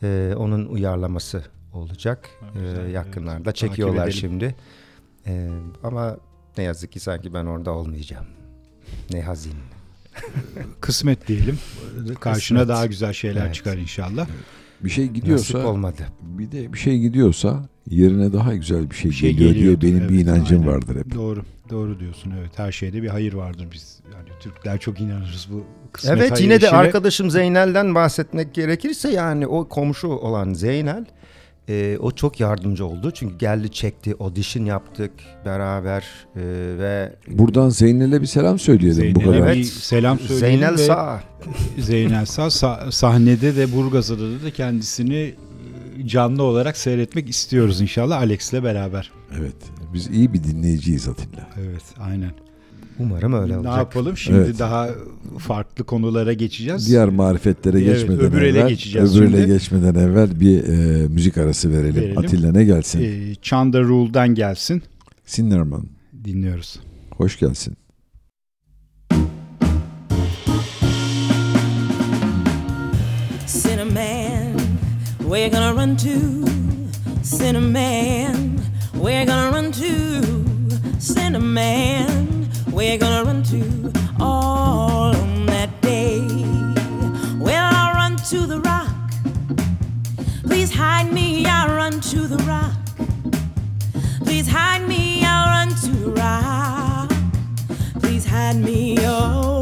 E, onun uyarlaması olacak. E, güzel, evet. yakınlarda Takip çekiyorlar şimdi. E, ama ne yazık ki sanki ben orada olmayacağım. Ne hazin. Kısmet diyelim. Karşına Kısmet. daha güzel şeyler Evet. çıkar inşallah. Bir şey Nasip gidiyorsa olmadı. bir de bir şey gidiyorsa yerine daha güzel bir şey, Bir şey geliyor diye benim bir evet, inancım aynen. vardır hep. Doğru. Doğru diyorsun evet. Her şeyde bir hayır vardır biz. Yani Türkler çok inanırız bu kısmet Evet hayır yine de işine. arkadaşım Zeynel'den bahsetmek gerekirse yani o komşu olan Zeynel E, o çok yardımcı oldu çünkü geldi çekti, audition yaptık beraber e, ve Buradan Zeynel'e bir selam söyleyelim bu Zeynel'e kadar. bir Evet. selam söyleyelim Zeynel ve Sağ. Zeynel Sağ sa- sahnede de Burgazada'da da kendisini e, canlı olarak seyretmek istiyoruz inşallah Alex'le beraber. Evet. Biz iyi bir dinleyiciyiz Atilla. Evet aynen. Umarım öyle ne olacak. yapalım şimdi Evet. daha farklı konulara geçeceğiz. Diğer marifetlere Evet, geçmeden öbür ele evvel, geçeceğiz öbür ele şimdi. geçmeden evvel bir e, müzik arası verelim. Verelim. Atilla ne gelsin? Ee, Chanda Rule'dan gelsin Sinnerman. dinliyoruz. Hoş gelsin. Cinnamon, where you gonna run to? Cinnamon, where you gonna run to? Cinnamon, where you gonna run to? All on that day. Well, I'll run to the rock. Please hide me, I'll run to the rock. Please hide me, I'll run to the rock. Please hide me, oh,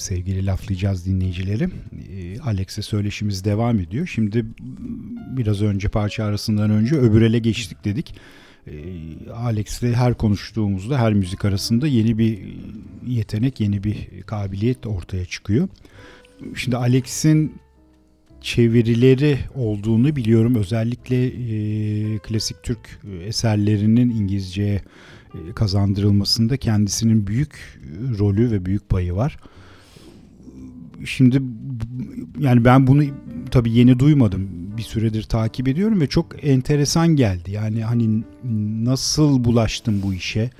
sevgili laflayacağız dinleyicileri. Ee, Alex'e söyleşimiz devam ediyor. Şimdi biraz önce parça arasından önce öbür ele geçtik dedik. Ee, Alex'le her konuştuğumuzda her müzik arasında yeni bir yetenek, yeni bir kabiliyet ortaya çıkıyor. Şimdi Alex'in çevirileri olduğunu biliyorum. Özellikle e, klasik Türk eserlerinin İngilizceye e, kazandırılmasında kendisinin büyük rolü ve büyük payı var. Şimdi yani ben bunu tabii yeni duymadım. Bir süredir takip ediyorum ve çok enteresan geldi. Yani hani nasıl bulaştın bu işe?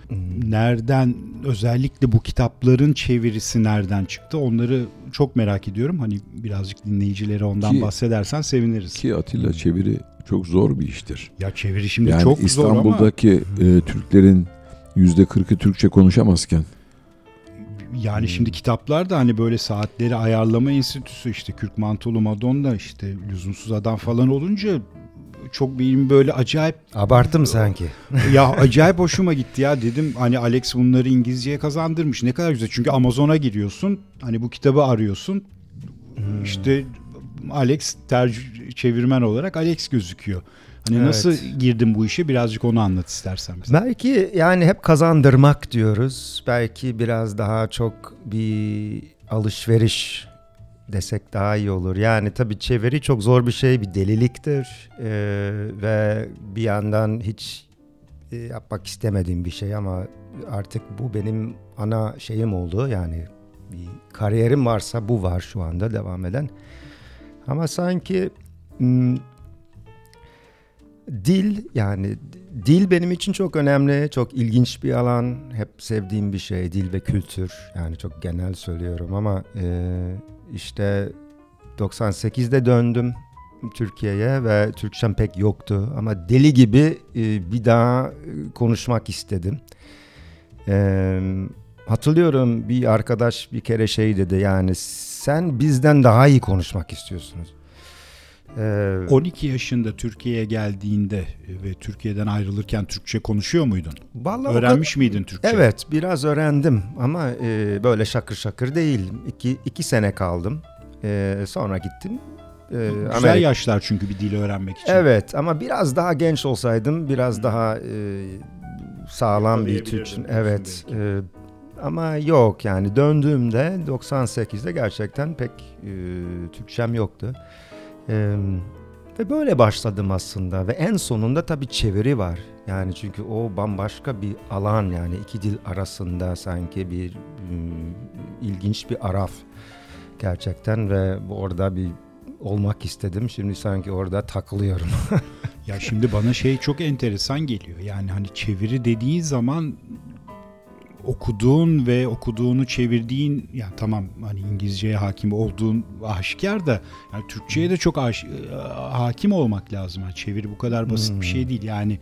Nereden özellikle bu kitapların çevirisi nereden çıktı? Onları çok merak ediyorum. Hani birazcık dinleyicilere ondan Ki- bahsedersen seviniriz. Ki Atilla çeviri çok zor bir iştir. ya çeviri şimdi yani çok zor ama İstanbul'daki e, Türklerin yüzde kırkı Türkçe konuşamazken Yani şimdi kitaplar da hani böyle saatleri ayarlama enstitüsü işte Kürk Mantolu Madonna işte lüzumsuz adam falan olunca çok benim böyle acayip Abarttım sanki. ya acayip hoşuma gitti ya. Dedim hani Alex bunları İngilizceye kazandırmış. Ne kadar güzel. Çünkü Amazon'a giriyorsun hani bu kitabı arıyorsun. İşte Alex tercih çevirmen olarak Alex gözüküyor. Hani Evet. nasıl girdin bu işe birazcık onu anlat istersen. bize. Belki yani hep kazandırmak diyoruz. Belki biraz daha çok bir alışveriş desek daha iyi olur. Yani tabii çeviri çok zor bir şey, bir deliliktir Ee, ve bir yandan hiç e, yapmak istemediğim bir şey ama artık bu benim ana şeyim oldu. Yani bir kariyerim varsa bu var şu anda devam eden. Ama sanki hmm, dil yani dil benim için çok önemli, çok ilginç bir alan. Hep sevdiğim bir şey dil ve kültür. Yani çok genel söylüyorum ama e, işte 98'de döndüm Türkiye'ye ve Türkçem pek yoktu ama deli gibi e, bir daha e, konuşmak istedim. E, hatırlıyorum bir arkadaş bir kere şey dedi yani sen bizden daha iyi konuşmak istiyorsunuz. E, 12 yaşında Türkiye'ye geldiğinde ve Türkiye'den ayrılırken Türkçe konuşuyor muydun? vallahi o kadar- Öğrenmiş miydin Türkçe? Evet biraz öğrendim ama e, böyle şakır şakır değil. İki, iki sene kaldım. E, sonra gittim. E, Güzel Amerika- yaşlar çünkü bir dili öğrenmek için. Evet ama biraz daha genç olsaydım biraz daha e, sağlam bir Türkçe. Evet. e, ama yok yani döndüğümde 98'de gerçekten pek e, Türkçem yoktu. E, ve böyle başladım aslında ve en sonunda tabii çeviri var. Yani çünkü o bambaşka bir alan yani iki dil arasında sanki bir mm, ilginç bir araf gerçekten ve orada bir olmak istedim. Şimdi sanki orada takılıyorum. Ya şimdi bana şey çok enteresan geliyor. Yani hani çeviri dediğin zaman okuduğun ve okuduğunu çevirdiğin yani tamam hani İngilizceye hakim olduğun aşikar da yani Türkçeye de çok aş- e, hakim olmak lazım. Yani çeviri bu kadar basit bir şey değil. Yani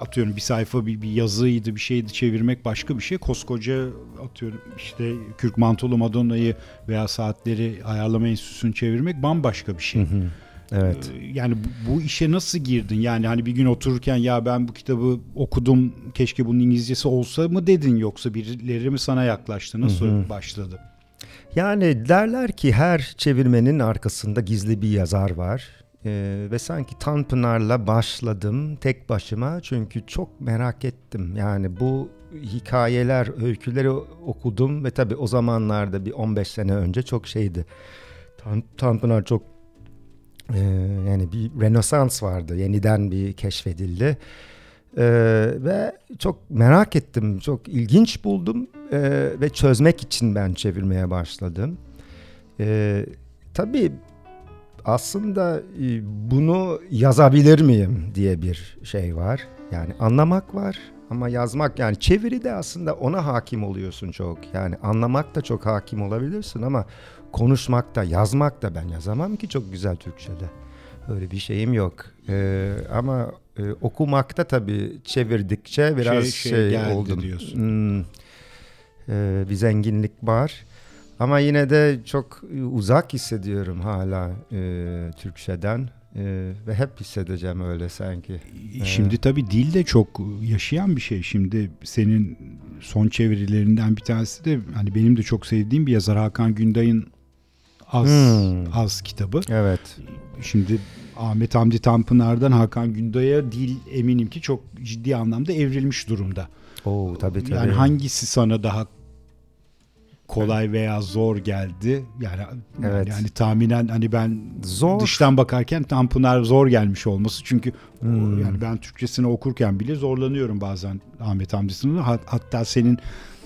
atıyorum bir sayfa bir, bir yazıydı bir şeydi çevirmek başka bir şey. Koskoca atıyorum işte Kürk Mantolu Madonna'yı veya saatleri ayarlama enstitüsünü çevirmek bambaşka bir şey. Evet. Ee, Yani bu, işe nasıl girdin? Yani hani bir gün otururken ya ben bu kitabı okudum keşke bunun İngilizcesi olsa mı dedin yoksa birileri mi sana yaklaştı? Nasıl başladı? Yani derler ki her çevirmenin arkasında gizli bir yazar var. Ee, ve sanki Tanpınar'la başladım tek başıma çünkü çok merak ettim. Yani bu hikayeler, öyküleri okudum ve tabii o zamanlarda bir 15 sene önce çok şeydi. Tan Tanpınar çok e, yani bir renesans vardı. Yeniden bir keşfedildi. Ee, ve çok merak ettim, çok ilginç buldum Ee, ve çözmek için ben çevirmeye başladım. Ee, tabii aslında e, bunu yazabilir miyim diye bir şey var. Yani anlamak var ama yazmak yani çeviri de aslında ona hakim oluyorsun çok. Yani anlamak da çok hakim olabilirsin ama konuşmak da yazmak da ben yazamam ki çok güzel Türkçe'de. Öyle bir şeyim yok. Ee, ama e, okumakta tabii çevirdikçe biraz şey şey, geldi oldum. diyorsun. Hmm, e, bir zenginlik var. Ama yine de çok uzak hissediyorum hala e, Türkçeden E, ve hep hissedeceğim öyle sanki. Şimdi tabii dil de çok yaşayan bir şey. Şimdi senin son çevirilerinden bir tanesi de hani benim de çok sevdiğim bir yazar Hakan Günday'ın Az Hmm. Az kitabı. Evet. Şimdi Ahmet Hamdi Tanpınar'dan Hakan Günday'a dil eminim ki çok ciddi anlamda evrilmiş durumda. Oo tabii tabii. Yani hangisi sana daha kolay veya zor geldi? Yani Evet. yani tahminen hani ben Zor. dıştan bakarken Tanpınar zor gelmiş olması çünkü Hmm. yani ben Türkçesini okurken bile zorlanıyorum bazen Ahmet Hamdi. Hat- Hatta senin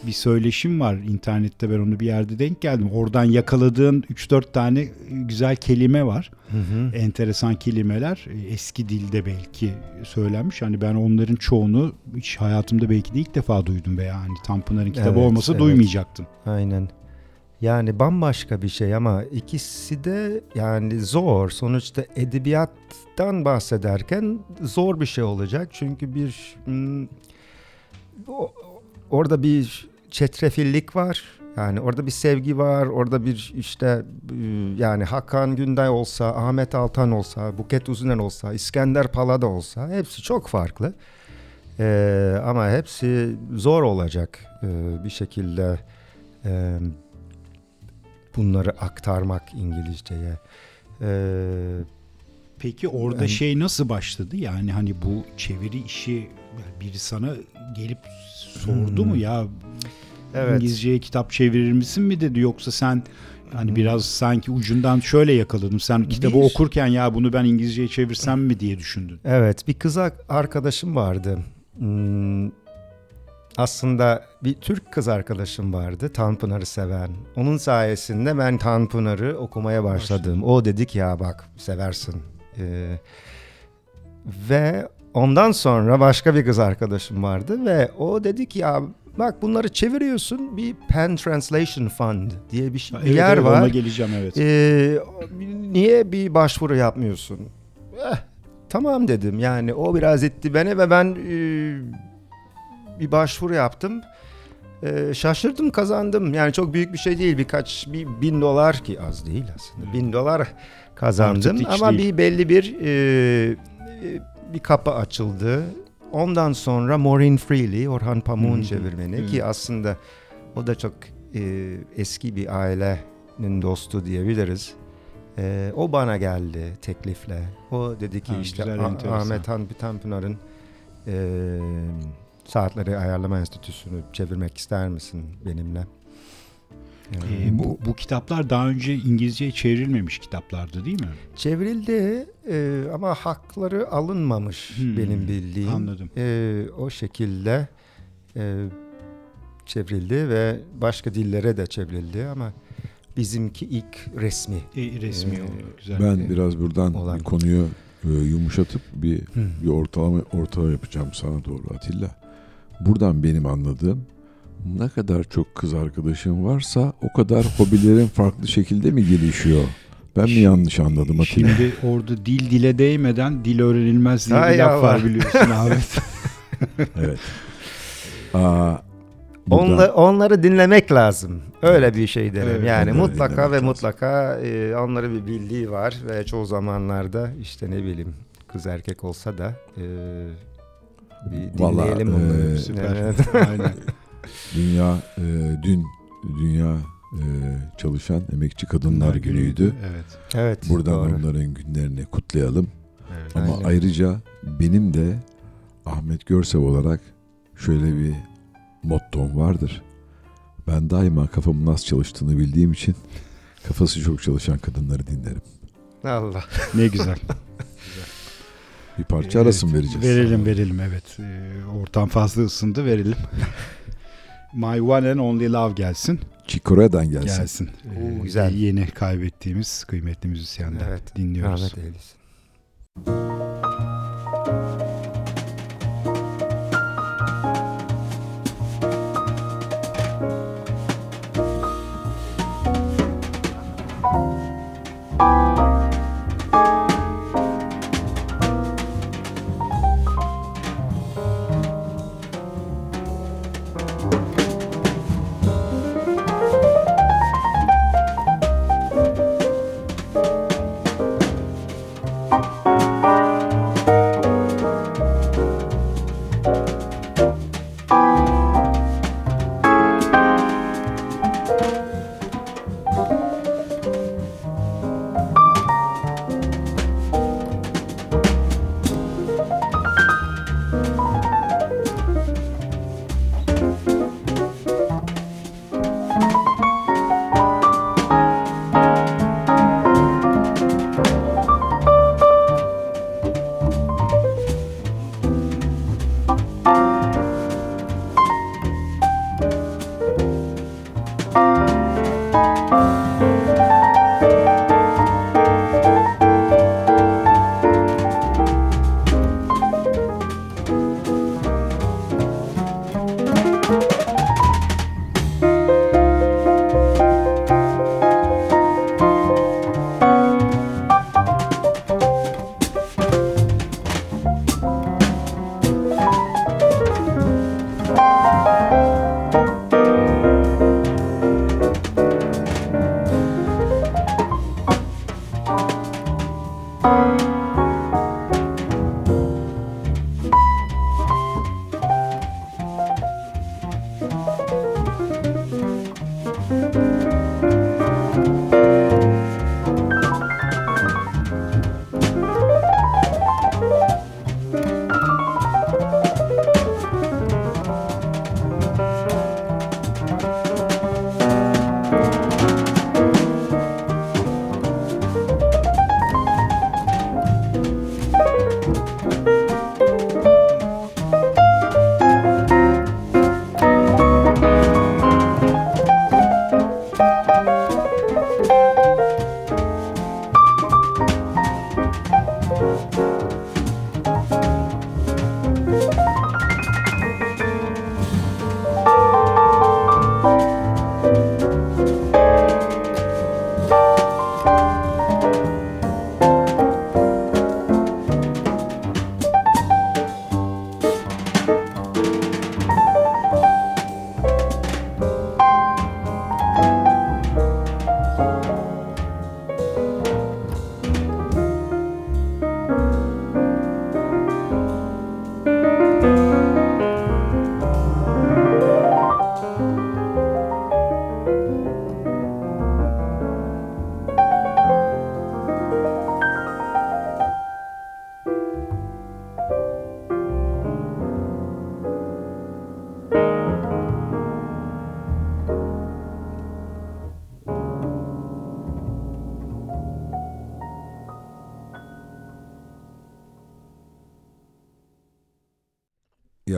bir söyleşim var internette ben onu bir yerde denk geldim. Oradan yakaladığın 3-4 tane güzel kelime var. Hı hı. Enteresan kelimeler eski dilde belki söylenmiş. Hani ben onların çoğunu hiç hayatımda belki de ilk defa duydum veya hani Tanpınar'ın kitabı Evet, olmasa evet. duymayacaktım. Aynen. Yani bambaşka bir şey ama ikisi de yani zor. Sonuçta edebiyattan bahsederken zor bir şey olacak. Çünkü bir hmm, orada bir çetrefillik var. Yani orada bir sevgi var. Orada bir işte e, yani Hakan Günday olsa, Ahmet Altan olsa, Buket Uzunen olsa, İskender Palada olsa hepsi çok farklı. Ee, ama hepsi zor olacak ee, bir şekilde e, bunları aktarmak İngilizceye. Ee, Peki orada Yani- şey nasıl başladı? Yani hani bu çeviri işi biri sana gelip sordu Hmm. mu ya Evet. İngilizceye kitap çevirir misin mi dedi yoksa sen hani biraz sanki ucundan şöyle yakaladım. Sen kitabı Bir- okurken ya bunu ben İngilizceye çevirsem mi diye düşündün. Evet, bir kız ar- arkadaşım vardı. Hmm, aslında bir Türk kız arkadaşım vardı, Tanpınar'ı seven. Onun sayesinde ben Tanpınar'ı okumaya başladım. O dedik ya bak seversin. Ee, ve ondan sonra başka bir kız arkadaşım vardı ve o dedik ya bak bunları çeviriyorsun bir Pen Translation Fund diye bir, şey, bir Evet, yer evet, var. Ona geleceğim evet. Ee, niye bir başvuru yapmıyorsun? Eh, tamam dedim. Yani o biraz etti beni ve ben e, bir başvuru yaptım. Ee, şaşırdım kazandım. Yani çok büyük bir şey değil. Birkaç bir bin dolar ki az değil aslında. Bin dolar kazandım ama değil. bir belli bir e, e, bir kapı açıldı. Ondan sonra Maureen Freely, Orhan Pamuk'un çevirmeni Evet. ki aslında o da çok e, eski bir ailenin dostu diyebiliriz. E, o bana geldi teklifle. O dedi ki Ha, işte güzel, Ah-. Ahmet Han Tanpınar'ın e, Saatleri Ayarlama Enstitüsü'nü çevirmek ister misin benimle? E, Ee, bu, bu kitaplar daha önce İngilizceye çevrilmemiş kitaplardı değil mi? Çevrildi e, ama hakları alınmamış Hmm, benim bildiğim. Anladım. E, o şekilde e, çevrildi ve başka dillere de çevrildi ama bizimki ilk resmi. E, resmi Ee, olarak güzel. Ben biraz buradan Olan. bir konuyu e, yumuşatıp bir Hı. bir ortalama ortalama yapacağım sana doğru Atilla. Buradan benim anladığım ne kadar çok kız arkadaşım varsa o kadar hobilerin farklı şekilde mi gelişiyor? Ben mi yanlış anladım Atilla? Şimdi orada dil dile değmeden dil öğrenilmez diye Hay bir laf var biliyorsun Ahmet. Evet. Aa, buradan- Onla- onları dinlemek lazım. Öyle bir şey derim. Evet, yani onları mutlaka ve lazım. mutlaka e, onların bir bildiği var ve çoğu zamanlarda işte ne bileyim kız erkek olsa da e, bir Vallahi, dinleyelim e, onları. Süper. Evet. Aynen. Dünya e, dün dünya e, çalışan emekçi kadınlar günüydü. Evet. evet. Buradan doğru. onların günlerini kutlayalım. evet. Ama Aynen. ayrıca benim de Ahmet Görsev olarak şöyle bir mottom vardır. Ben daima kafamın nasıl çalıştığını bildiğim için kafası çok çalışan kadınları dinlerim. Allah. Ne güzel. Bir parça arası mı vereceğiz? Verelim verelim evet. Ee, ortam fazla ısındı verelim. My One and Only Love gelsin. Çikore'den gelsin. Gelsin. Oo, Ee, güzel. Yeni kaybettiğimiz kıymetli müzisyenden Evet. dinliyoruz. Rahmet eylesin.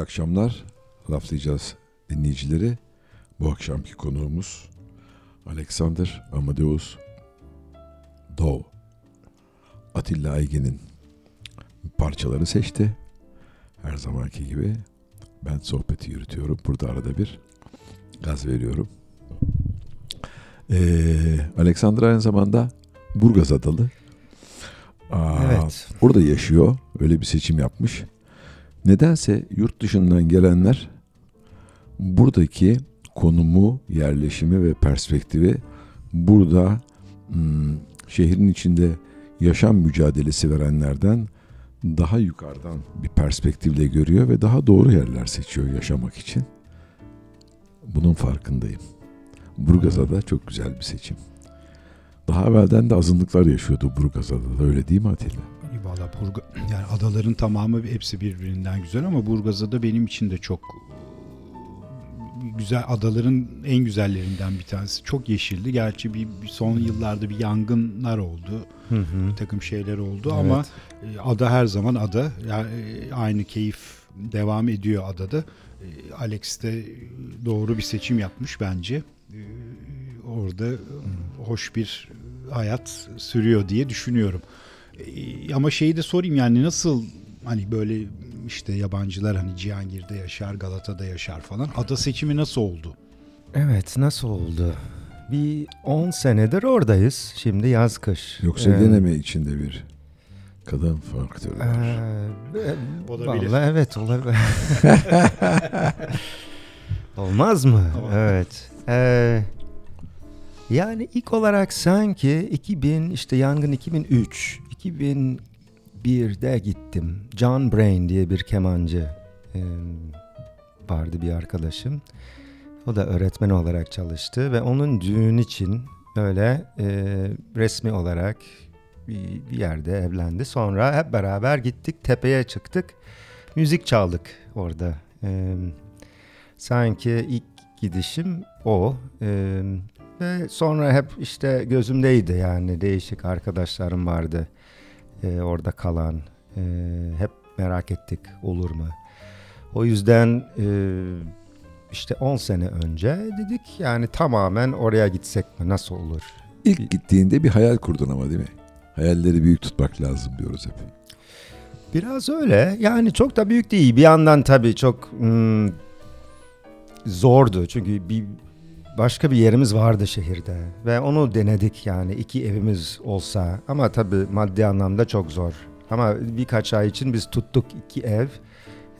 Akşamlar. Laflayacağız dinleyicileri. Bu akşamki konuğumuz Alexander Amadeus Dov. Atilla Aygin'in parçaları seçti. Her zamanki gibi ben sohbeti yürütüyorum. Burada arada bir gaz veriyorum. Ee, Alexander aynı zamanda Burgaz Adalı. Aa, Evet. Orada yaşıyor. Öyle bir seçim yapmış. Nedense yurt dışından gelenler buradaki konumu, yerleşimi ve perspektifi burada şehrin içinde yaşam mücadelesi verenlerden daha yukarıdan bir perspektifle görüyor ve daha doğru yerler seçiyor yaşamak için. Bunun farkındayım. Burgazada çok güzel bir seçim. Daha evvelden de azınlıklar yaşıyordu Burgazada da öyle değil mi Atilla? Valla Burga, yani adaların tamamı hepsi birbirinden güzel ama Burgazada benim için de çok güzel adaların en güzellerinden bir tanesi. Çok yeşildi. Gerçi bir, bir son yıllarda bir yangınlar oldu. Hı hı. Bir takım şeyler oldu Evet. ama e, ada her zaman ada. Yani e, aynı keyif devam ediyor adada. E, Alex de doğru bir seçim yapmış bence. Orada hoş bir hayat sürüyor diye düşünüyorum. E, Ama şeyi de sorayım yani nasıl hani böyle işte yabancılar hani Cihangir'de yaşar, Galata'da yaşar falan. Ada seçimi nasıl oldu? Evet nasıl oldu? Bir 10 senedir oradayız. Şimdi yaz kış. Yoksa Ee, gene mi içinde bir kadın faktörü var? Ee, e, Olabilir. Vallahi evet olabilir. Olmaz mı? Tamam. Evet. Ee, yani ilk olarak sanki 2000 işte yangın 2003 2001'de gittim. John Brain diye bir kemancı e, vardı bir arkadaşım. O da öğretmen olarak çalıştı ve onun düğün için öyle e, resmi olarak bir, bir yerde evlendi. Sonra hep beraber gittik tepeye çıktık. Müzik çaldık orada. Ee, sanki ilk gidişim o. Ee, ve sonra hep işte gözümdeydi yani değişik arkadaşlarım vardı ee, orada kalan. Ee, hep merak ettik olur mu? O yüzden e, işte 10 sene önce dedik yani tamamen oraya gitsek mi nasıl olur? İlk gittiğinde bir hayal kurdun ama değil mi? Hayalleri büyük tutmak lazım diyoruz hep. Biraz öyle. Yani çok da büyük değil. Bir yandan tabii çok hmm, zordu. Çünkü bir başka bir yerimiz vardı şehirde ve onu denedik yani iki evimiz olsa ama tabii maddi anlamda çok zor. Ama birkaç ay için biz tuttuk iki ev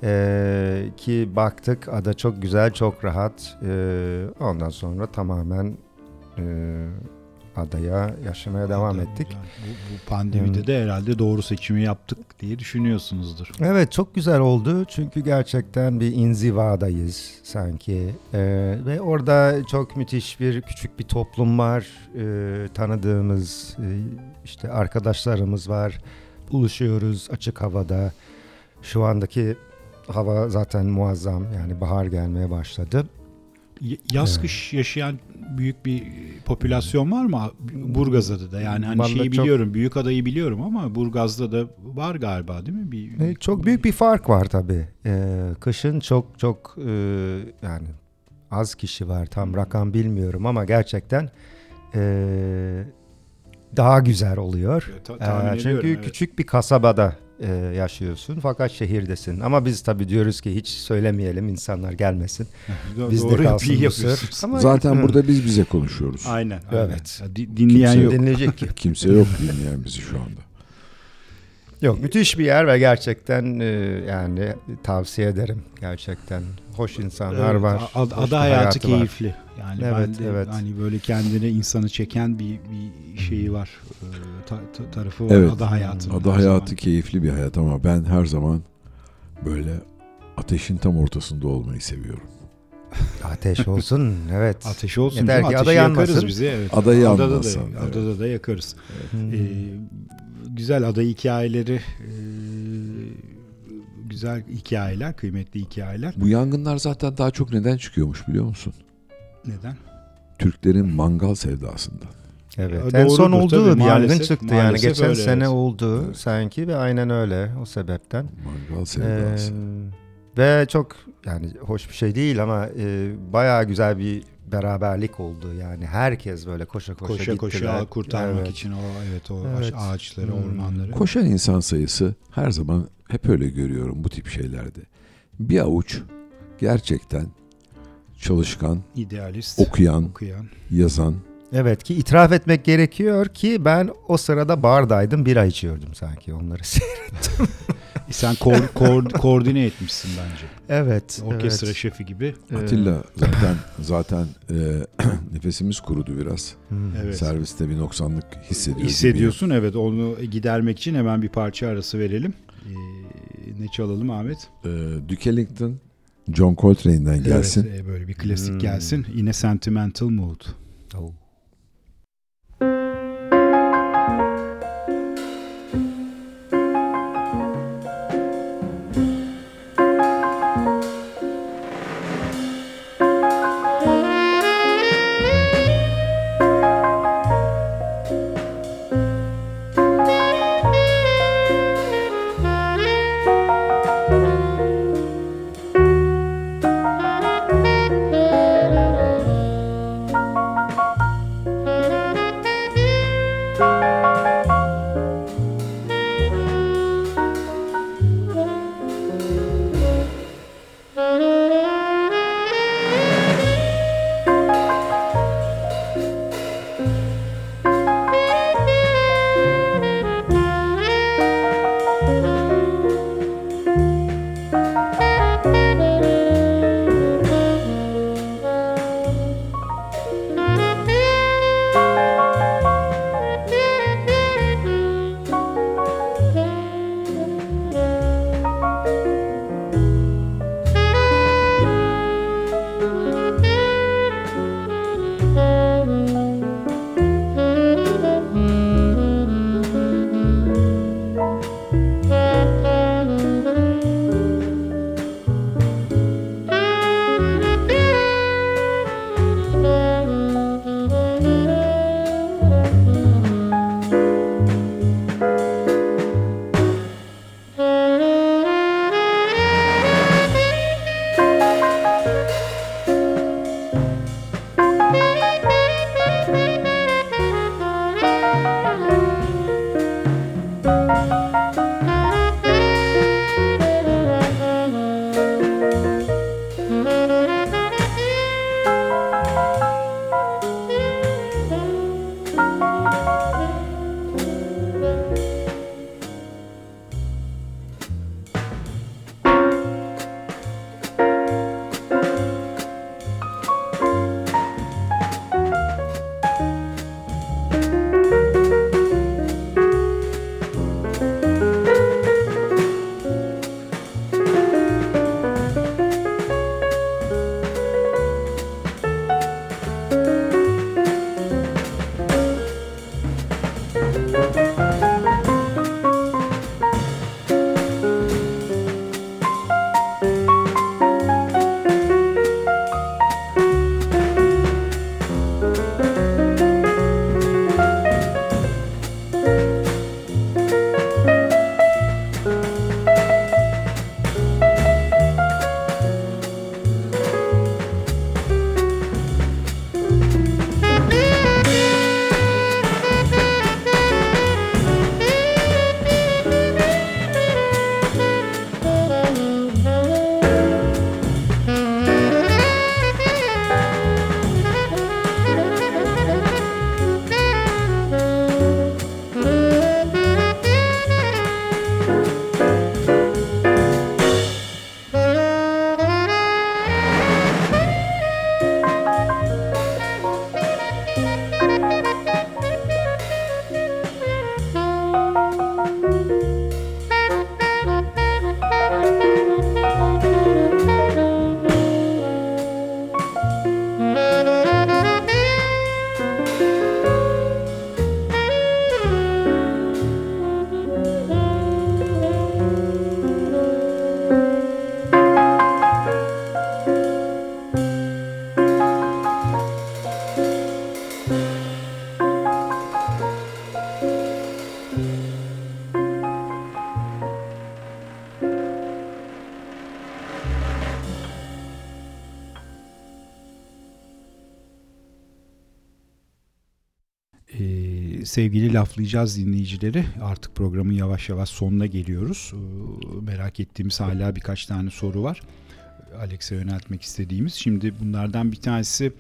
Ee, ki baktık ada çok güzel çok rahat Ee, ondan sonra tamamen e, adaya yaşamaya devam ettik. Bu, bu pandemide Hmm. de herhalde doğru seçimi yaptık diye düşünüyorsunuzdur. Evet çok güzel oldu çünkü gerçekten bir inzivadayız sanki Ee, ve orada çok müthiş bir küçük bir toplum var Ee, tanıdığımız e, işte arkadaşlarımız var buluşuyoruz açık havada Şu andaki hava zaten muazzam yani bahar gelmeye başladı. Yaz kış yaşayan büyük bir popülasyon var mı Burgaz'da da? Yani hani Vallahi şeyi çok- biliyorum, büyük adayı biliyorum ama Burgaz'da da var galiba değil mi? Bir, E, çok büyük bir fark var tabii. E, kışın çok çok e, yani az kişi var tam rakam bilmiyorum ama gerçekten e, daha güzel oluyor. Ta- tahmin E, çünkü ediyorum, evet. küçük bir kasabada e, yaşıyorsun fakat şehirdesin. Ama biz tabii diyoruz ki hiç söylemeyelim insanlar gelmesin. Bizde Doğru kalsın iyi bu sır. Ama- Zaten burada biz bize konuşuyoruz. Aynen. aynen. Evet. Ya di- dinleyen Kimse yok. dinleyecek ki. Kimse yok dinleyen bizi şu anda. Yok müthiş bir yer ve gerçekten e, yani tavsiye ederim gerçekten. Hoş insanlar Evet, var. Ada, hoş ada hayatı, hayatı var. keyifli. Yani Evet, ben de evet. hani böyle kendine insanı çeken bir bir şeyi var. Ee, ta- ta- tarafı var Evet. ada hayatının. Ada hayatı zaman. keyifli bir hayat ama ben her zaman böyle ateşin tam ortasında olmayı seviyorum. Ateş olsun evet. Ateş olsun. Yeter ki ada yakarız yanmasın. bizi. Evet. Ada Adada yanmasın, Da, evet. Adada da yakarız. Hmm. Ee, güzel ada hikayeleri e, güzel hikayeler, kıymetli hikayeler. Bu yangınlar zaten daha çok neden çıkıyormuş biliyor musun? Neden? Türklerin mangal sevdasından. Evet. Ya en son doğrudur oldu tabii, bir yangın maalesef- çıktı yani geçen öyle, sene evet. oldu Evet. sanki ve aynen öyle o sebepten. Mangal sevdası. Ee, ve çok yani hoş bir şey değil ama e, bayağı güzel bir beraberlik oldu yani herkes böyle koşa koşa, Koşa gittiler. koşa kurtarmak Evet. için o evet o Evet. ağaçları, Hmm. ormanları. Koşan insan sayısı her zaman hep öyle görüyorum bu tip şeylerde. Bir avuç gerçekten çalışkan, idealist, okuyan, okuyan. yazan, Evet ki itiraf etmek gerekiyor ki ben o sırada bardaydım bira içiyordum sanki onları. E Sen ko- ko- koordine etmişsin bence. evet. Orkestra evet. şefi gibi. Ee, Atilla zaten zaten e, nefesimiz kurudu biraz. hmm. Evet. Serviste bir noksanlık hissediyor. gibi. Hissediyorsun evet onu gidermek için hemen bir parça arası verelim. Ee, ne çalalım Ahmet? E, Duke Ellington, John Coltrane'den gelsin. Evet, e, böyle bir klasik Hmm. gelsin. Yine Sentimental Mood. Oh. Sevgili laflayacağız dinleyicileri. Artık programın yavaş yavaş sonuna geliyoruz. Ee, merak ettiğimiz hala birkaç tane soru var. Alex'e yöneltmek istediğimiz. Şimdi bunlardan bir tanesi e,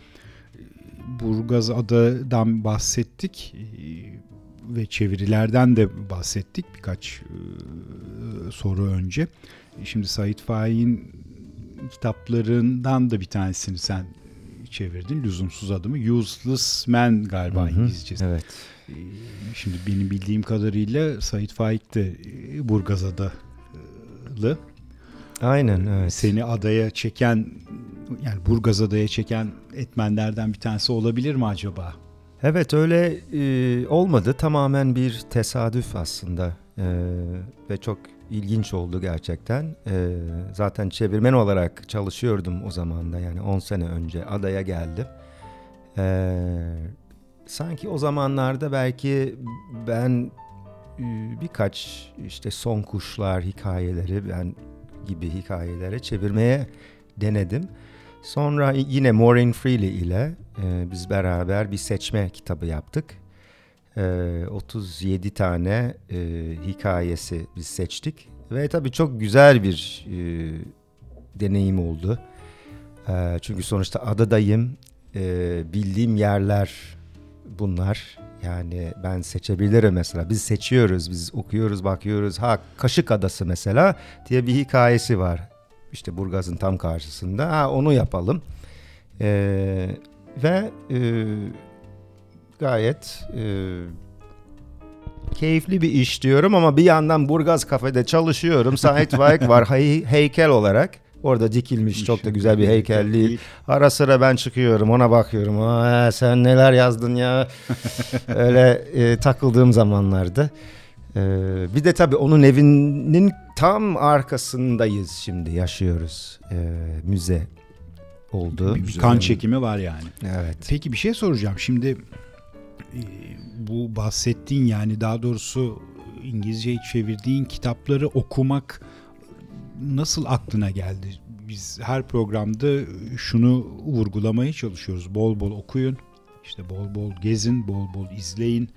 Burgaz Ada'dan bahsettik e, ve çevirilerden de bahsettik birkaç e, soru önce. Şimdi Said Faik'in kitaplarından da bir tanesini sen çevirdin. Lüzumsuz adımı. Useless Man galiba Hı hı, İngilizcesi. Evet. Ee, Şimdi benim bildiğim kadarıyla Said Faik de e, Burgazada'lı. Aynen evet. Seni adaya çeken yani Burgazada'ya çeken etmenlerden bir tanesi olabilir mi acaba? Evet öyle e, olmadı. Tamamen bir tesadüf aslında. E, ve çok ilginç oldu gerçekten. E, zaten çevirmen olarak çalışıyordum o zaman da yani 10 sene önce adaya geldim. E, sanki o zamanlarda belki ben e, birkaç işte son kuşlar hikayeleri ben gibi hikayelere çevirmeye denedim. Sonra yine Maureen Freely ile e, biz beraber bir seçme kitabı yaptık. E, 37 tane e, hikayesi biz seçtik. Ve tabii çok güzel bir e, deneyim oldu. E, çünkü sonuçta adadayım. E, bildiğim yerler bunlar. Yani ben seçebilirim mesela. Biz seçiyoruz, biz okuyoruz, bakıyoruz. Ha Kaşık Adası mesela diye bir hikayesi var. İşte Burgaz'ın tam karşısında. Ha onu yapalım. Ee, ve e, gayet e, keyifli bir iş diyorum ama bir yandan Burgaz kafede çalışıyorum. Sait Faik var hey- heykel olarak. Orada dikilmiş çok da güzel bir heykel değil. Ara sıra ben çıkıyorum ona bakıyorum. Aa, sen neler yazdın ya. Öyle e, takıldığım zamanlarda. Ee, bir de tabii onun evinin tam arkasındayız şimdi yaşıyoruz. Ee, müze oldu. Bir, bir kan çekimi var yani. Evet. Peki bir şey soracağım. Şimdi e, bu bahsettiğin yani daha doğrusu İngilizce'ye çevirdiğin kitapları okumak nasıl aklına geldi? Biz her programda şunu vurgulamaya çalışıyoruz. Bol bol okuyun, işte bol bol gezin, bol bol izleyin,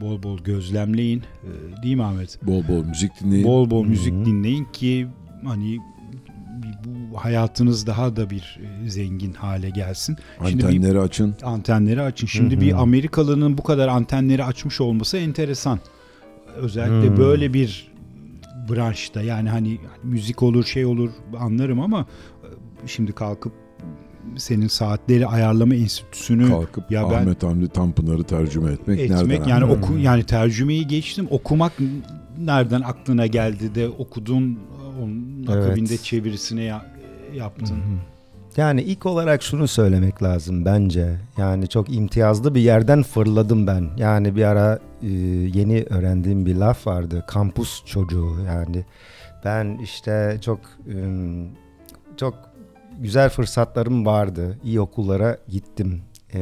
bol bol gözlemleyin. E, Değil mi Ahmet? Bol bol müzik dinleyin. Bol bol müzik Hı hı. dinleyin ki hani bu hayatınız daha da bir e, zengin hale gelsin. Şimdi bir Antenleri açın. antenleri açın. Şimdi Hı hı. bir Amerikalının bu kadar antenleri açmış olması enteresan. Özellikle Hmm. böyle bir branşta yani hani müzik olur şey olur anlarım ama e, şimdi kalkıp senin saatleri ayarlama enstitüsünü Kalkıp ya ben- Ahmet Hamdi Tanpınar'ı tercüme etmek, etmek nereden? yani oku yani tercümeyi geçtim okumak nereden aklına geldi de okudun onun Evet. akabinde çevirisini ya- yaptın. Hı hı. Yani ilk olarak şunu söylemek lazım bence. Yani çok imtiyazlı bir yerden fırladım ben. Yani bir ara e, yeni öğrendiğim bir laf vardı. Kampus çocuğu yani. Ben işte çok e, çok güzel fırsatlarım vardı. İyi okullara gittim. E,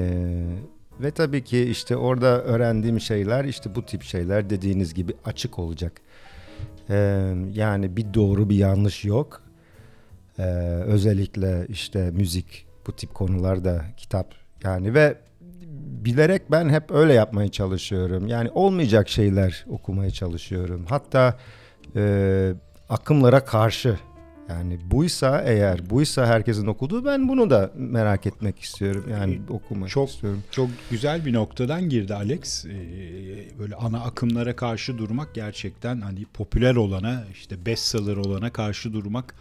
ve tabii ki işte orada öğrendiğim şeyler işte bu tip şeyler dediğiniz gibi açık olacak. E, yani bir doğru bir yanlış yok. Ee, özellikle işte müzik bu tip konularda kitap yani ve bilerek ben hep öyle yapmaya çalışıyorum. Yani olmayacak şeyler okumaya çalışıyorum. Hatta e, akımlara karşı yani buysa eğer buysa herkesin okuduğu ben bunu da merak etmek istiyorum. Yani okumak Çok istiyorum. Çok güzel bir noktadan girdi Alex. Ee, böyle ana akımlara karşı durmak gerçekten hani popüler olana, işte bestseller olana karşı durmak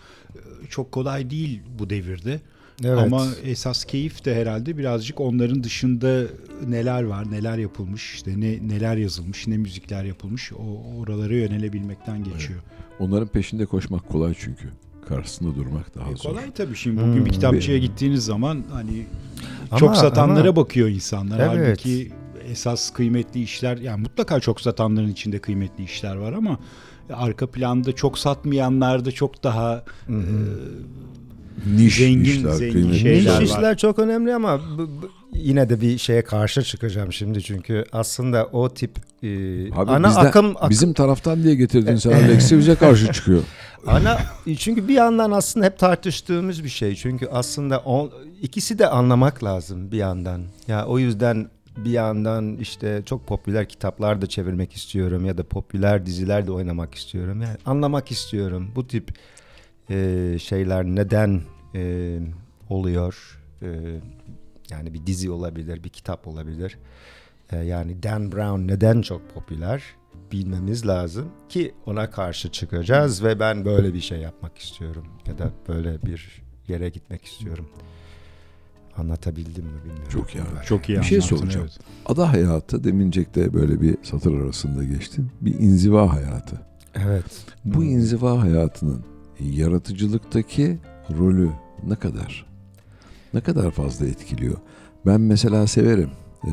çok kolay değil bu devirde. Evet. Ama esas keyif de herhalde birazcık onların dışında neler var, neler yapılmış, işte ne neler yazılmış, ne müzikler yapılmış o oralara yönelebilmekten geçiyor. Onların peşinde koşmak kolay çünkü. Karşısında durmak daha E, zor. kolay tabii şimdi bugün bir Hmm. kitapçıya gittiğiniz zaman hani Ama- çok satanlara ama- bakıyor insanlar. Evet. Halbuki esas kıymetli işler yani mutlaka çok satanların içinde kıymetli işler var ama arka planda çok satmayanlar da çok daha Hı hı. Niş Zengin- işler, zengin şeyler Niş var. işler çok önemli ama bu- bu- yine de bir şeye karşı çıkacağım şimdi çünkü aslında o tip e, Abi ana bizden- akım ak- Bizim taraftan diye getirdin sen Alex'i bize karşı çıkıyor. ana çünkü bir yandan aslında hep tartıştığımız bir şey çünkü aslında o, ikisi de anlamak lazım bir yandan ya o yüzden bir yandan işte çok popüler kitaplar da çevirmek istiyorum ya da popüler diziler de oynamak istiyorum. Yani anlamak istiyorum bu tip e, şeyler neden e, oluyor. E, yani bir dizi olabilir, bir kitap olabilir. E, yani Dan Brown neden çok popüler bilmemiz lazım ki ona karşı çıkacağız ve ben böyle bir şey yapmak istiyorum ya da böyle bir yere gitmek istiyorum. Anlatabildim mi bilmiyorum. Çok iyi abi. Çok iyi Bir şey anlattın, soracağım. evet. Ada hayatı demincek de böyle bir satır arasında geçtin. Bir inziva hayatı. Evet. Bu Hmm. inziva hayatının yaratıcılıktaki rolü ne kadar? Ne kadar fazla etkiliyor? Ben mesela severim. Ee,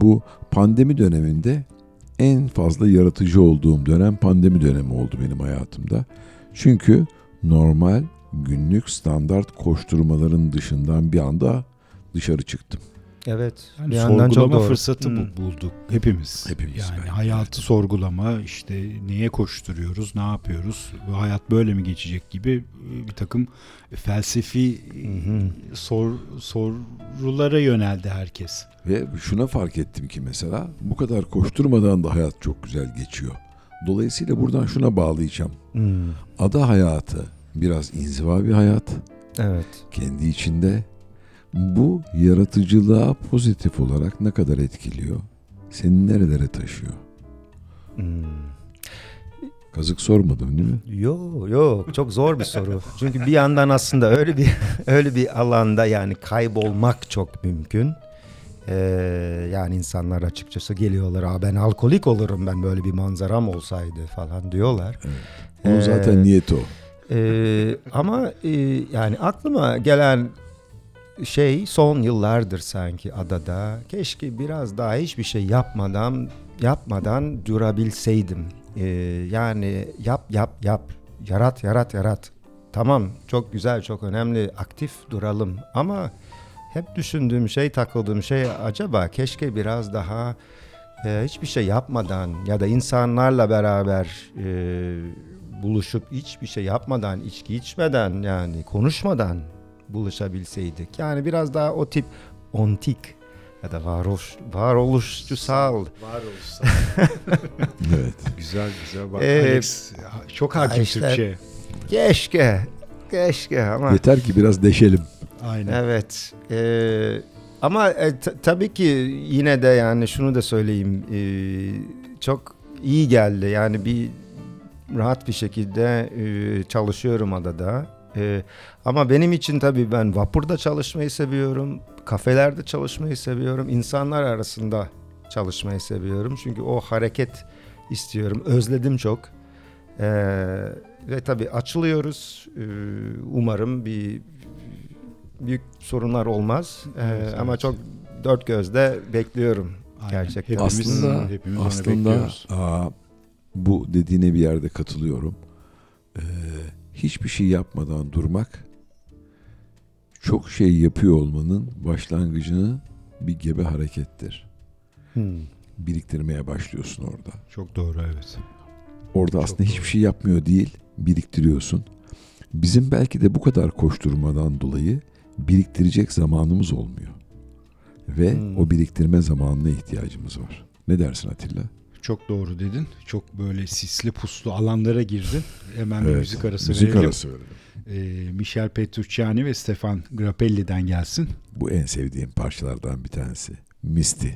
bu pandemi döneminde en fazla yaratıcı olduğum dönem pandemi dönemi oldu benim hayatımda. Çünkü normal günlük standart koşturmaların dışından bir anda dışarı çıktım. Evet. Yani bir yandan çok sorgulama doğru. fırsatı Hmm. bu- bulduk hepimiz. Hepimiz Yani bence. hayatı sorgulama, işte neye koşturuyoruz, ne yapıyoruz, bu hayat böyle mi geçecek gibi e, bir takım felsefi hı. sor, sorulara yöneldi herkes. Ve şuna fark ettim ki mesela bu kadar koşturmadan da hayat çok güzel geçiyor. Dolayısıyla buradan şuna bağlayacağım. Hmm. Ada hayatı biraz inziva bir hayat. Evet. Kendi içinde bu yaratıcılığa pozitif olarak ne kadar etkiliyor? Seni nerelere taşıyor? Hmm. Kazık sormadım değil mi? Yok yok çok zor bir soru. Çünkü bir yandan aslında öyle bir öyle bir alanda yani kaybolmak çok mümkün. Ee, yani insanlar açıkçası geliyorlar. Aa, ben alkolik olurum ben böyle bir manzaram olsaydı falan diyorlar. Onun Ee, zaten niyeti o. Ee, ama e, yani aklıma gelen şey son yıllardır sanki adada. Keşke biraz daha hiçbir şey yapmadan yapmadan durabilseydim. Ee, yani yap yap yap yarat yarat yarat. Tamam çok güzel çok önemli aktif duralım ama hep düşündüğüm şey takıldığım şey acaba keşke biraz daha e, hiçbir şey yapmadan ya da insanlarla beraber e, buluşup hiçbir şey yapmadan, içki içmeden yani konuşmadan buluşabilseydik. Yani biraz daha o tip ontik ya da varoluş, varoluşçusal. Evet. Güzel güzel bak Ee, Alex çok hakim işte- Türkçe. Keşke, keşke ama Yeter ki biraz deşelim. Aynen. evet. e, ama e, t- tabii ki yine de yani şunu da söyleyeyim e, çok iyi geldi. Yani bir rahat bir şekilde e, çalışıyorum adada. E, ama benim için tabii ben vapurda çalışmayı seviyorum. Kafelerde çalışmayı seviyorum. insanlar arasında çalışmayı seviyorum. Çünkü o hareket istiyorum. Özledim çok. E, ve tabii açılıyoruz. E, umarım bir büyük sorunlar olmaz. E, Evet, Ama evet. çok dört gözle bekliyorum. Aynen. gerçekten. Hepimiz, Aslında- hepimiz Aslında bekliyoruz. aa, bu dediğine bir yerde katılıyorum. Ee, hiçbir şey yapmadan durmak çok şey yapıyor olmanın başlangıcını bir gebe harekettir. Hmm. Biriktirmeye başlıyorsun orada. Çok doğru evet. Orada aslında hiçbir şey yapmıyor değil, biriktiriyorsun. Bizim belki de bu kadar koşturmadan dolayı biriktirecek zamanımız olmuyor. Ve Hmm. o biriktirme zamanına ihtiyacımız var. Ne dersin Atilla? Çok doğru dedin. Çok böyle sisli puslu alanlara girdin. Hemen bir Evet, müzik arası müzik verelim. arası verelim. Ee, Michel Petrucciani ve Stefan Grappelli'den gelsin. Bu en sevdiğim parçalardan bir tanesi. Misty.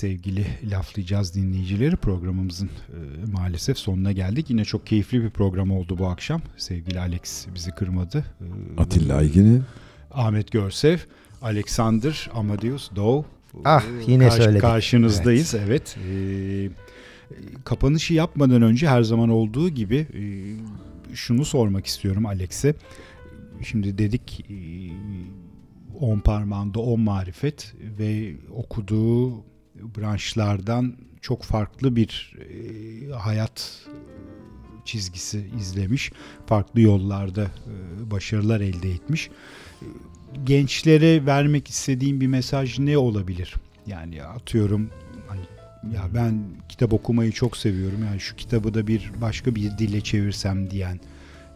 Sevgili laflayacağız dinleyicileri programımızın e, maalesef sonuna geldik. Yine çok keyifli bir program oldu bu akşam. Sevgili Alex bizi kırmadı. E, Atilla Aygin'in Ahmet Görsev, Alexander Amadeus Doğu. Ah, yine Karşı- söyledik. Karşınızdayız evet. Ee, kapanışı yapmadan önce her zaman olduğu gibi e, şunu sormak istiyorum Alex'e. Şimdi dedik e, on parmağında on marifet ve okuduğu branşlardan çok farklı bir e, hayat çizgisi izlemiş. Farklı yollarda e, başarılar elde etmiş. Gençlere vermek istediğim bir mesaj ne olabilir? Yani atıyorum hani ya ben kitap okumayı çok seviyorum. Yani şu kitabı da bir başka bir dille çevirsem diyen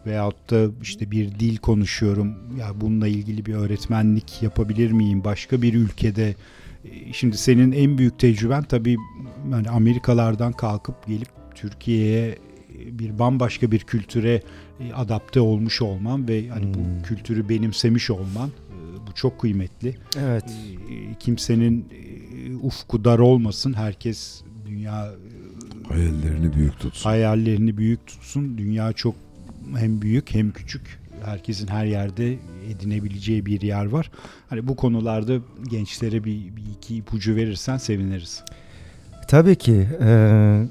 veyahut da işte bir dil konuşuyorum. Ya bununla ilgili bir öğretmenlik yapabilir miyim başka bir ülkede? E, Şimdi senin en büyük tecrüben tabii yani Amerikalardan kalkıp gelip Türkiye'ye e, bir bambaşka bir kültüre e, adapte olmuş olman ve hani Hmm. bu kültürü benimsemiş olman bu çok kıymetli. Evet. Kimsenin ufku dar olmasın. Herkes dünya hayallerini büyük tutsun. hayallerini büyük tutsun. Dünya çok hem büyük hem küçük. Herkesin her yerde edinebileceği bir yer var. Hani bu konularda gençlere bir, bir iki ipucu verirsen seviniriz. Tabii ki. eee,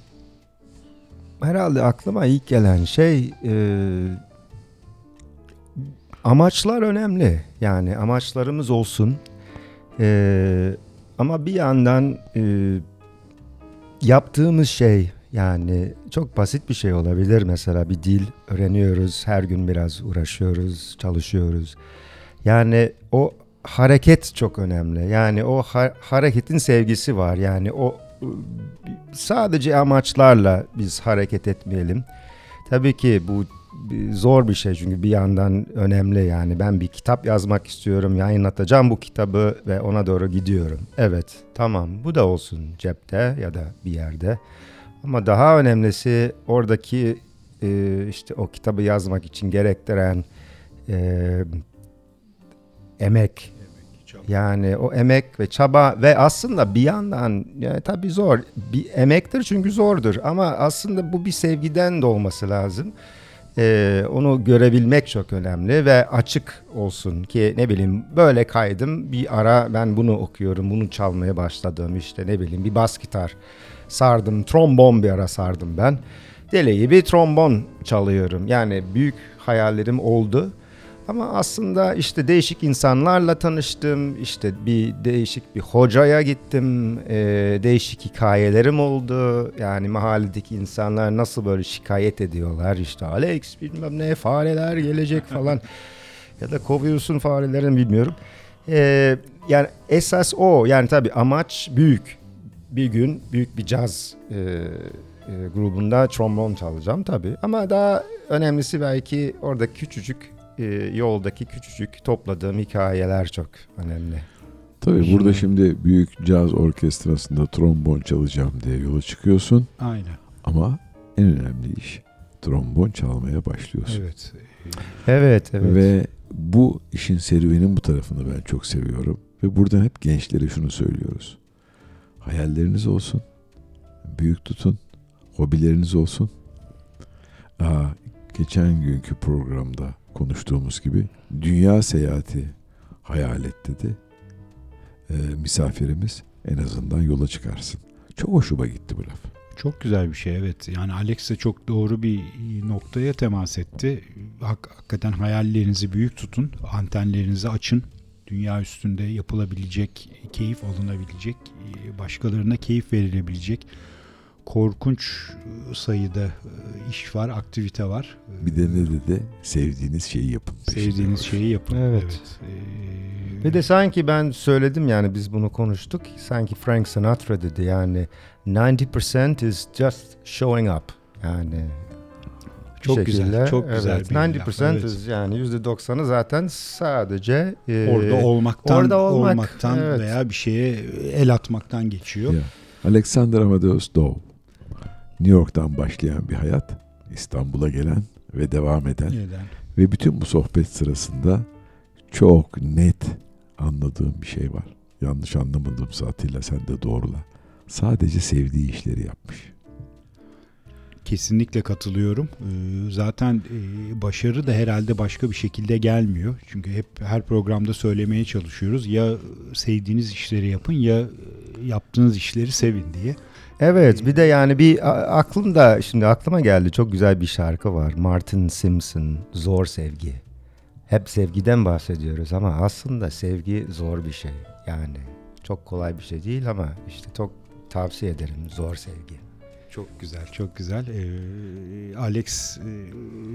herhalde aklıma ilk gelen şey eee, amaçlar önemli. Yani amaçlarımız olsun. Eee, ama bir yandan eee, yaptığımız şey yani çok basit bir şey olabilir. Mesela bir dil öğreniyoruz. Her gün biraz uğraşıyoruz, çalışıyoruz. Yani o hareket çok önemli. Yani o ha- hareketin sevgisi var. Yani o ı, sadece amaçlarla biz hareket etmeyelim. Tabii ki bu zor bir şey çünkü bir yandan önemli yani ben bir kitap yazmak istiyorum yayınlatacağım bu kitabı ve ona doğru gidiyorum. Evet tamam bu da olsun cepte ya da bir yerde ama daha önemlisi oradaki e, işte o kitabı yazmak için gerektiren e, emek. Yani o emek ve çaba ve aslında bir yandan yani tabii zor bir emektir çünkü zordur. Ama aslında bu bir sevgiden de olması lazım. Ee, onu görebilmek çok önemli ve açık olsun ki ne bileyim böyle kaydım bir ara ben bunu okuyorum bunu çalmaya başladım işte ne bileyim bir bas gitar sardım trombon bir ara sardım ben deli gibi trombon çalıyorum yani büyük hayallerim oldu. Ama aslında işte değişik insanlarla tanıştım. İşte bir değişik bir hocaya gittim. Ee, değişik hikayelerim oldu. Yani mahalledeki insanlar nasıl böyle şikayet ediyorlar. İşte Alex bilmem ne fareler gelecek falan. ya da kovuyorsun farelerini bilmiyorum. Ee, yani esas o. Yani tabii amaç büyük. Bir gün büyük bir caz e, e, grubunda trombon çalacağım tabii. Ama daha önemlisi belki orada küçücük e, yoldaki küçücük topladığım hikayeler çok önemli. Tabii burada şimdi büyük caz orkestrasında trombon çalacağım diye yola çıkıyorsun Aynen. ama en önemli iş trombon çalmaya başlıyorsun. Evet. Evet, evet. Ve bu işin serüvenin bu tarafını ben çok seviyorum. Ve buradan hep gençlere şunu söylüyoruz. Hayalleriniz olsun. Büyük tutun. Hobileriniz olsun. Aa, geçen günkü programda konuştuğumuz gibi dünya seyahati hayal et dedi. Ee, misafirimiz en azından yola çıkarsın. Çok hoşuma gitti bu laf. Çok güzel bir şey evet. Yani Alex de çok doğru bir noktaya temas etti. Hak, hakikaten hayallerinizi büyük tutun. Antenlerinizi açın. Dünya üstünde yapılabilecek, keyif alınabilecek, başkalarına keyif verilebilecek korkunç sayıda iş var, aktivite var. Bir de ne dedi? Sevdiğiniz şeyi yapın. Sevdiğiniz şeyi yapın. Evet. Ee, Bir de sanki ben söyledim yani biz bunu konuştuk. Sanki Frank Sinatra dedi yani 90% is just showing up. Yani Çok güzel, çok güzel evet, bir laf, 90% evet. yani %90'ı zaten sadece e, orada olmaktan, orada olmak, olmaktan evet. veya bir şeye el atmaktan geçiyor. Ya. Alexander Amadeus Dow. New York'tan başlayan bir hayat, İstanbul'a gelen ve devam eden Neden? ve bütün bu sohbet sırasında çok net anladığım bir şey var. yanlış anlamadığımsa Atilla sen de doğrula. Sadece sevdiği işleri yapmış. Kesinlikle katılıyorum. Ee, Zaten e, başarı da herhalde başka bir şekilde gelmiyor. Çünkü hep her programda söylemeye çalışıyoruz. Ya sevdiğiniz işleri yapın ya e, yaptığınız işleri sevin diye. Evet bir de yani bir aklımda şimdi aklıma geldi çok güzel bir şarkı var. Martin Simpson Zor Sevgi. Hep sevgiden bahsediyoruz ama aslında sevgi zor bir şey. Yani çok kolay bir şey değil ama işte çok tavsiye ederim Zor Sevgi. Çok güzel, çok güzel. Ee, Alex e,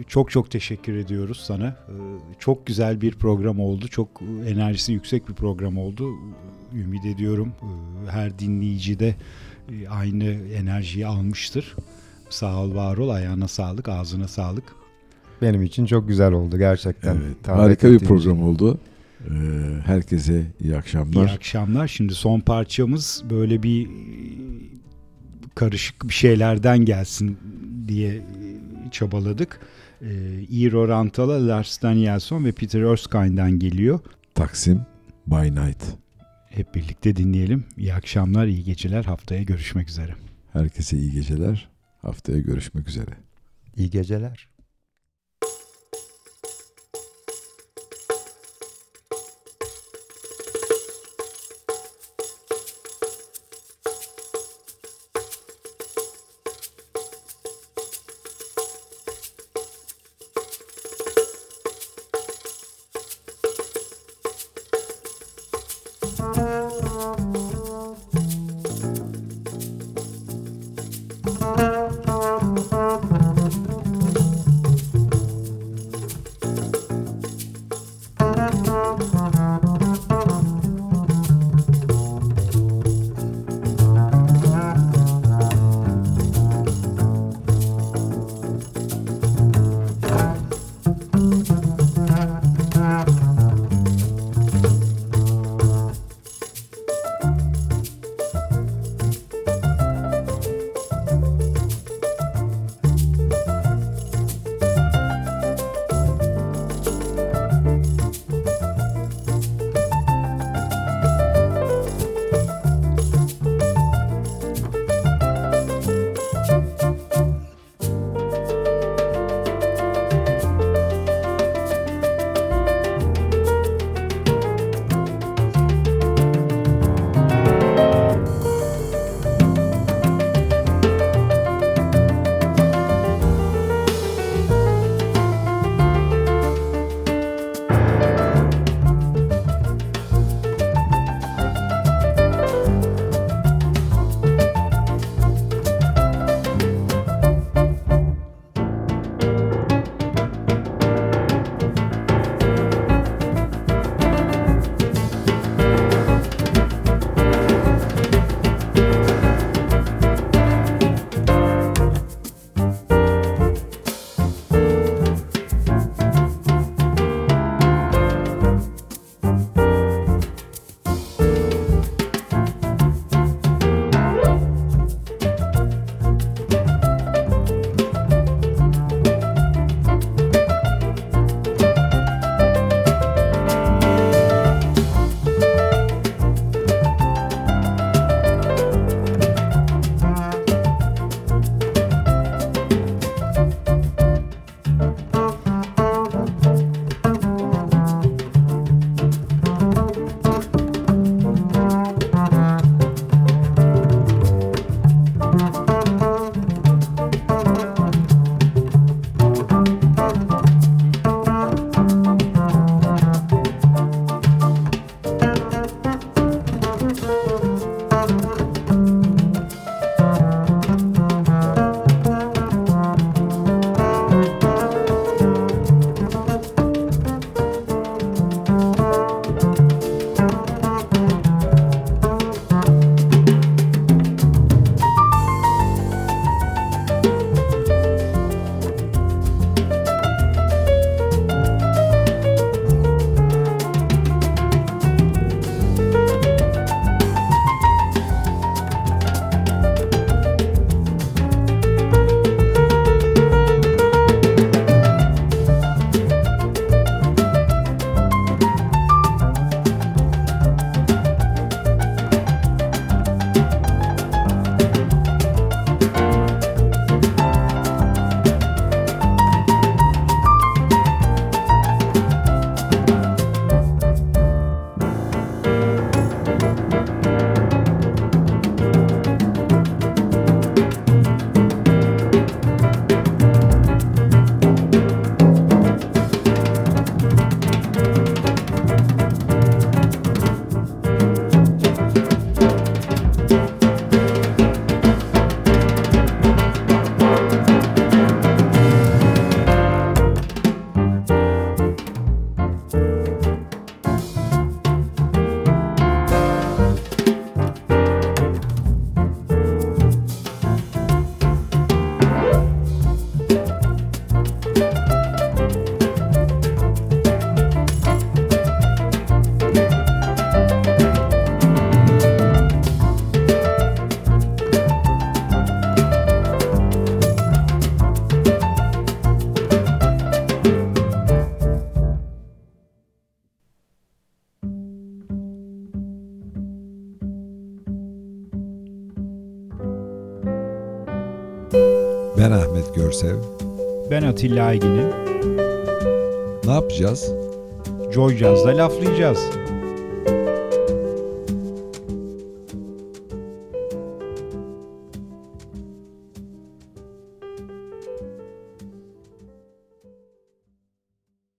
çok çok teşekkür ediyoruz sana. Ee, çok güzel bir program oldu. Çok enerjisi yüksek bir program oldu. Ümit ediyorum e, her dinleyici de e, aynı enerjiyi almıştır. Sağ ol, var ol. Ayağına sağlık, ağzına sağlık. Benim için çok güzel oldu gerçekten. Evet, harika bir program için. oldu. Ee, herkese iyi akşamlar. İyi akşamlar. Şimdi son parçamız böyle bir karışık bir şeylerden gelsin diye e, çabaladık. E, Eero Rantala, Lars Danielsson ve Peter Erskine'den geliyor. Taksim by Night. Hep birlikte dinleyelim. İyi akşamlar, iyi geceler. Haftaya görüşmek üzere. Herkese iyi geceler. Haftaya görüşmek üzere. İyi geceler. Görsev. Ben Atilla Aygin'im. Ne yapacağız? Joy Jazz'da laflayacağız.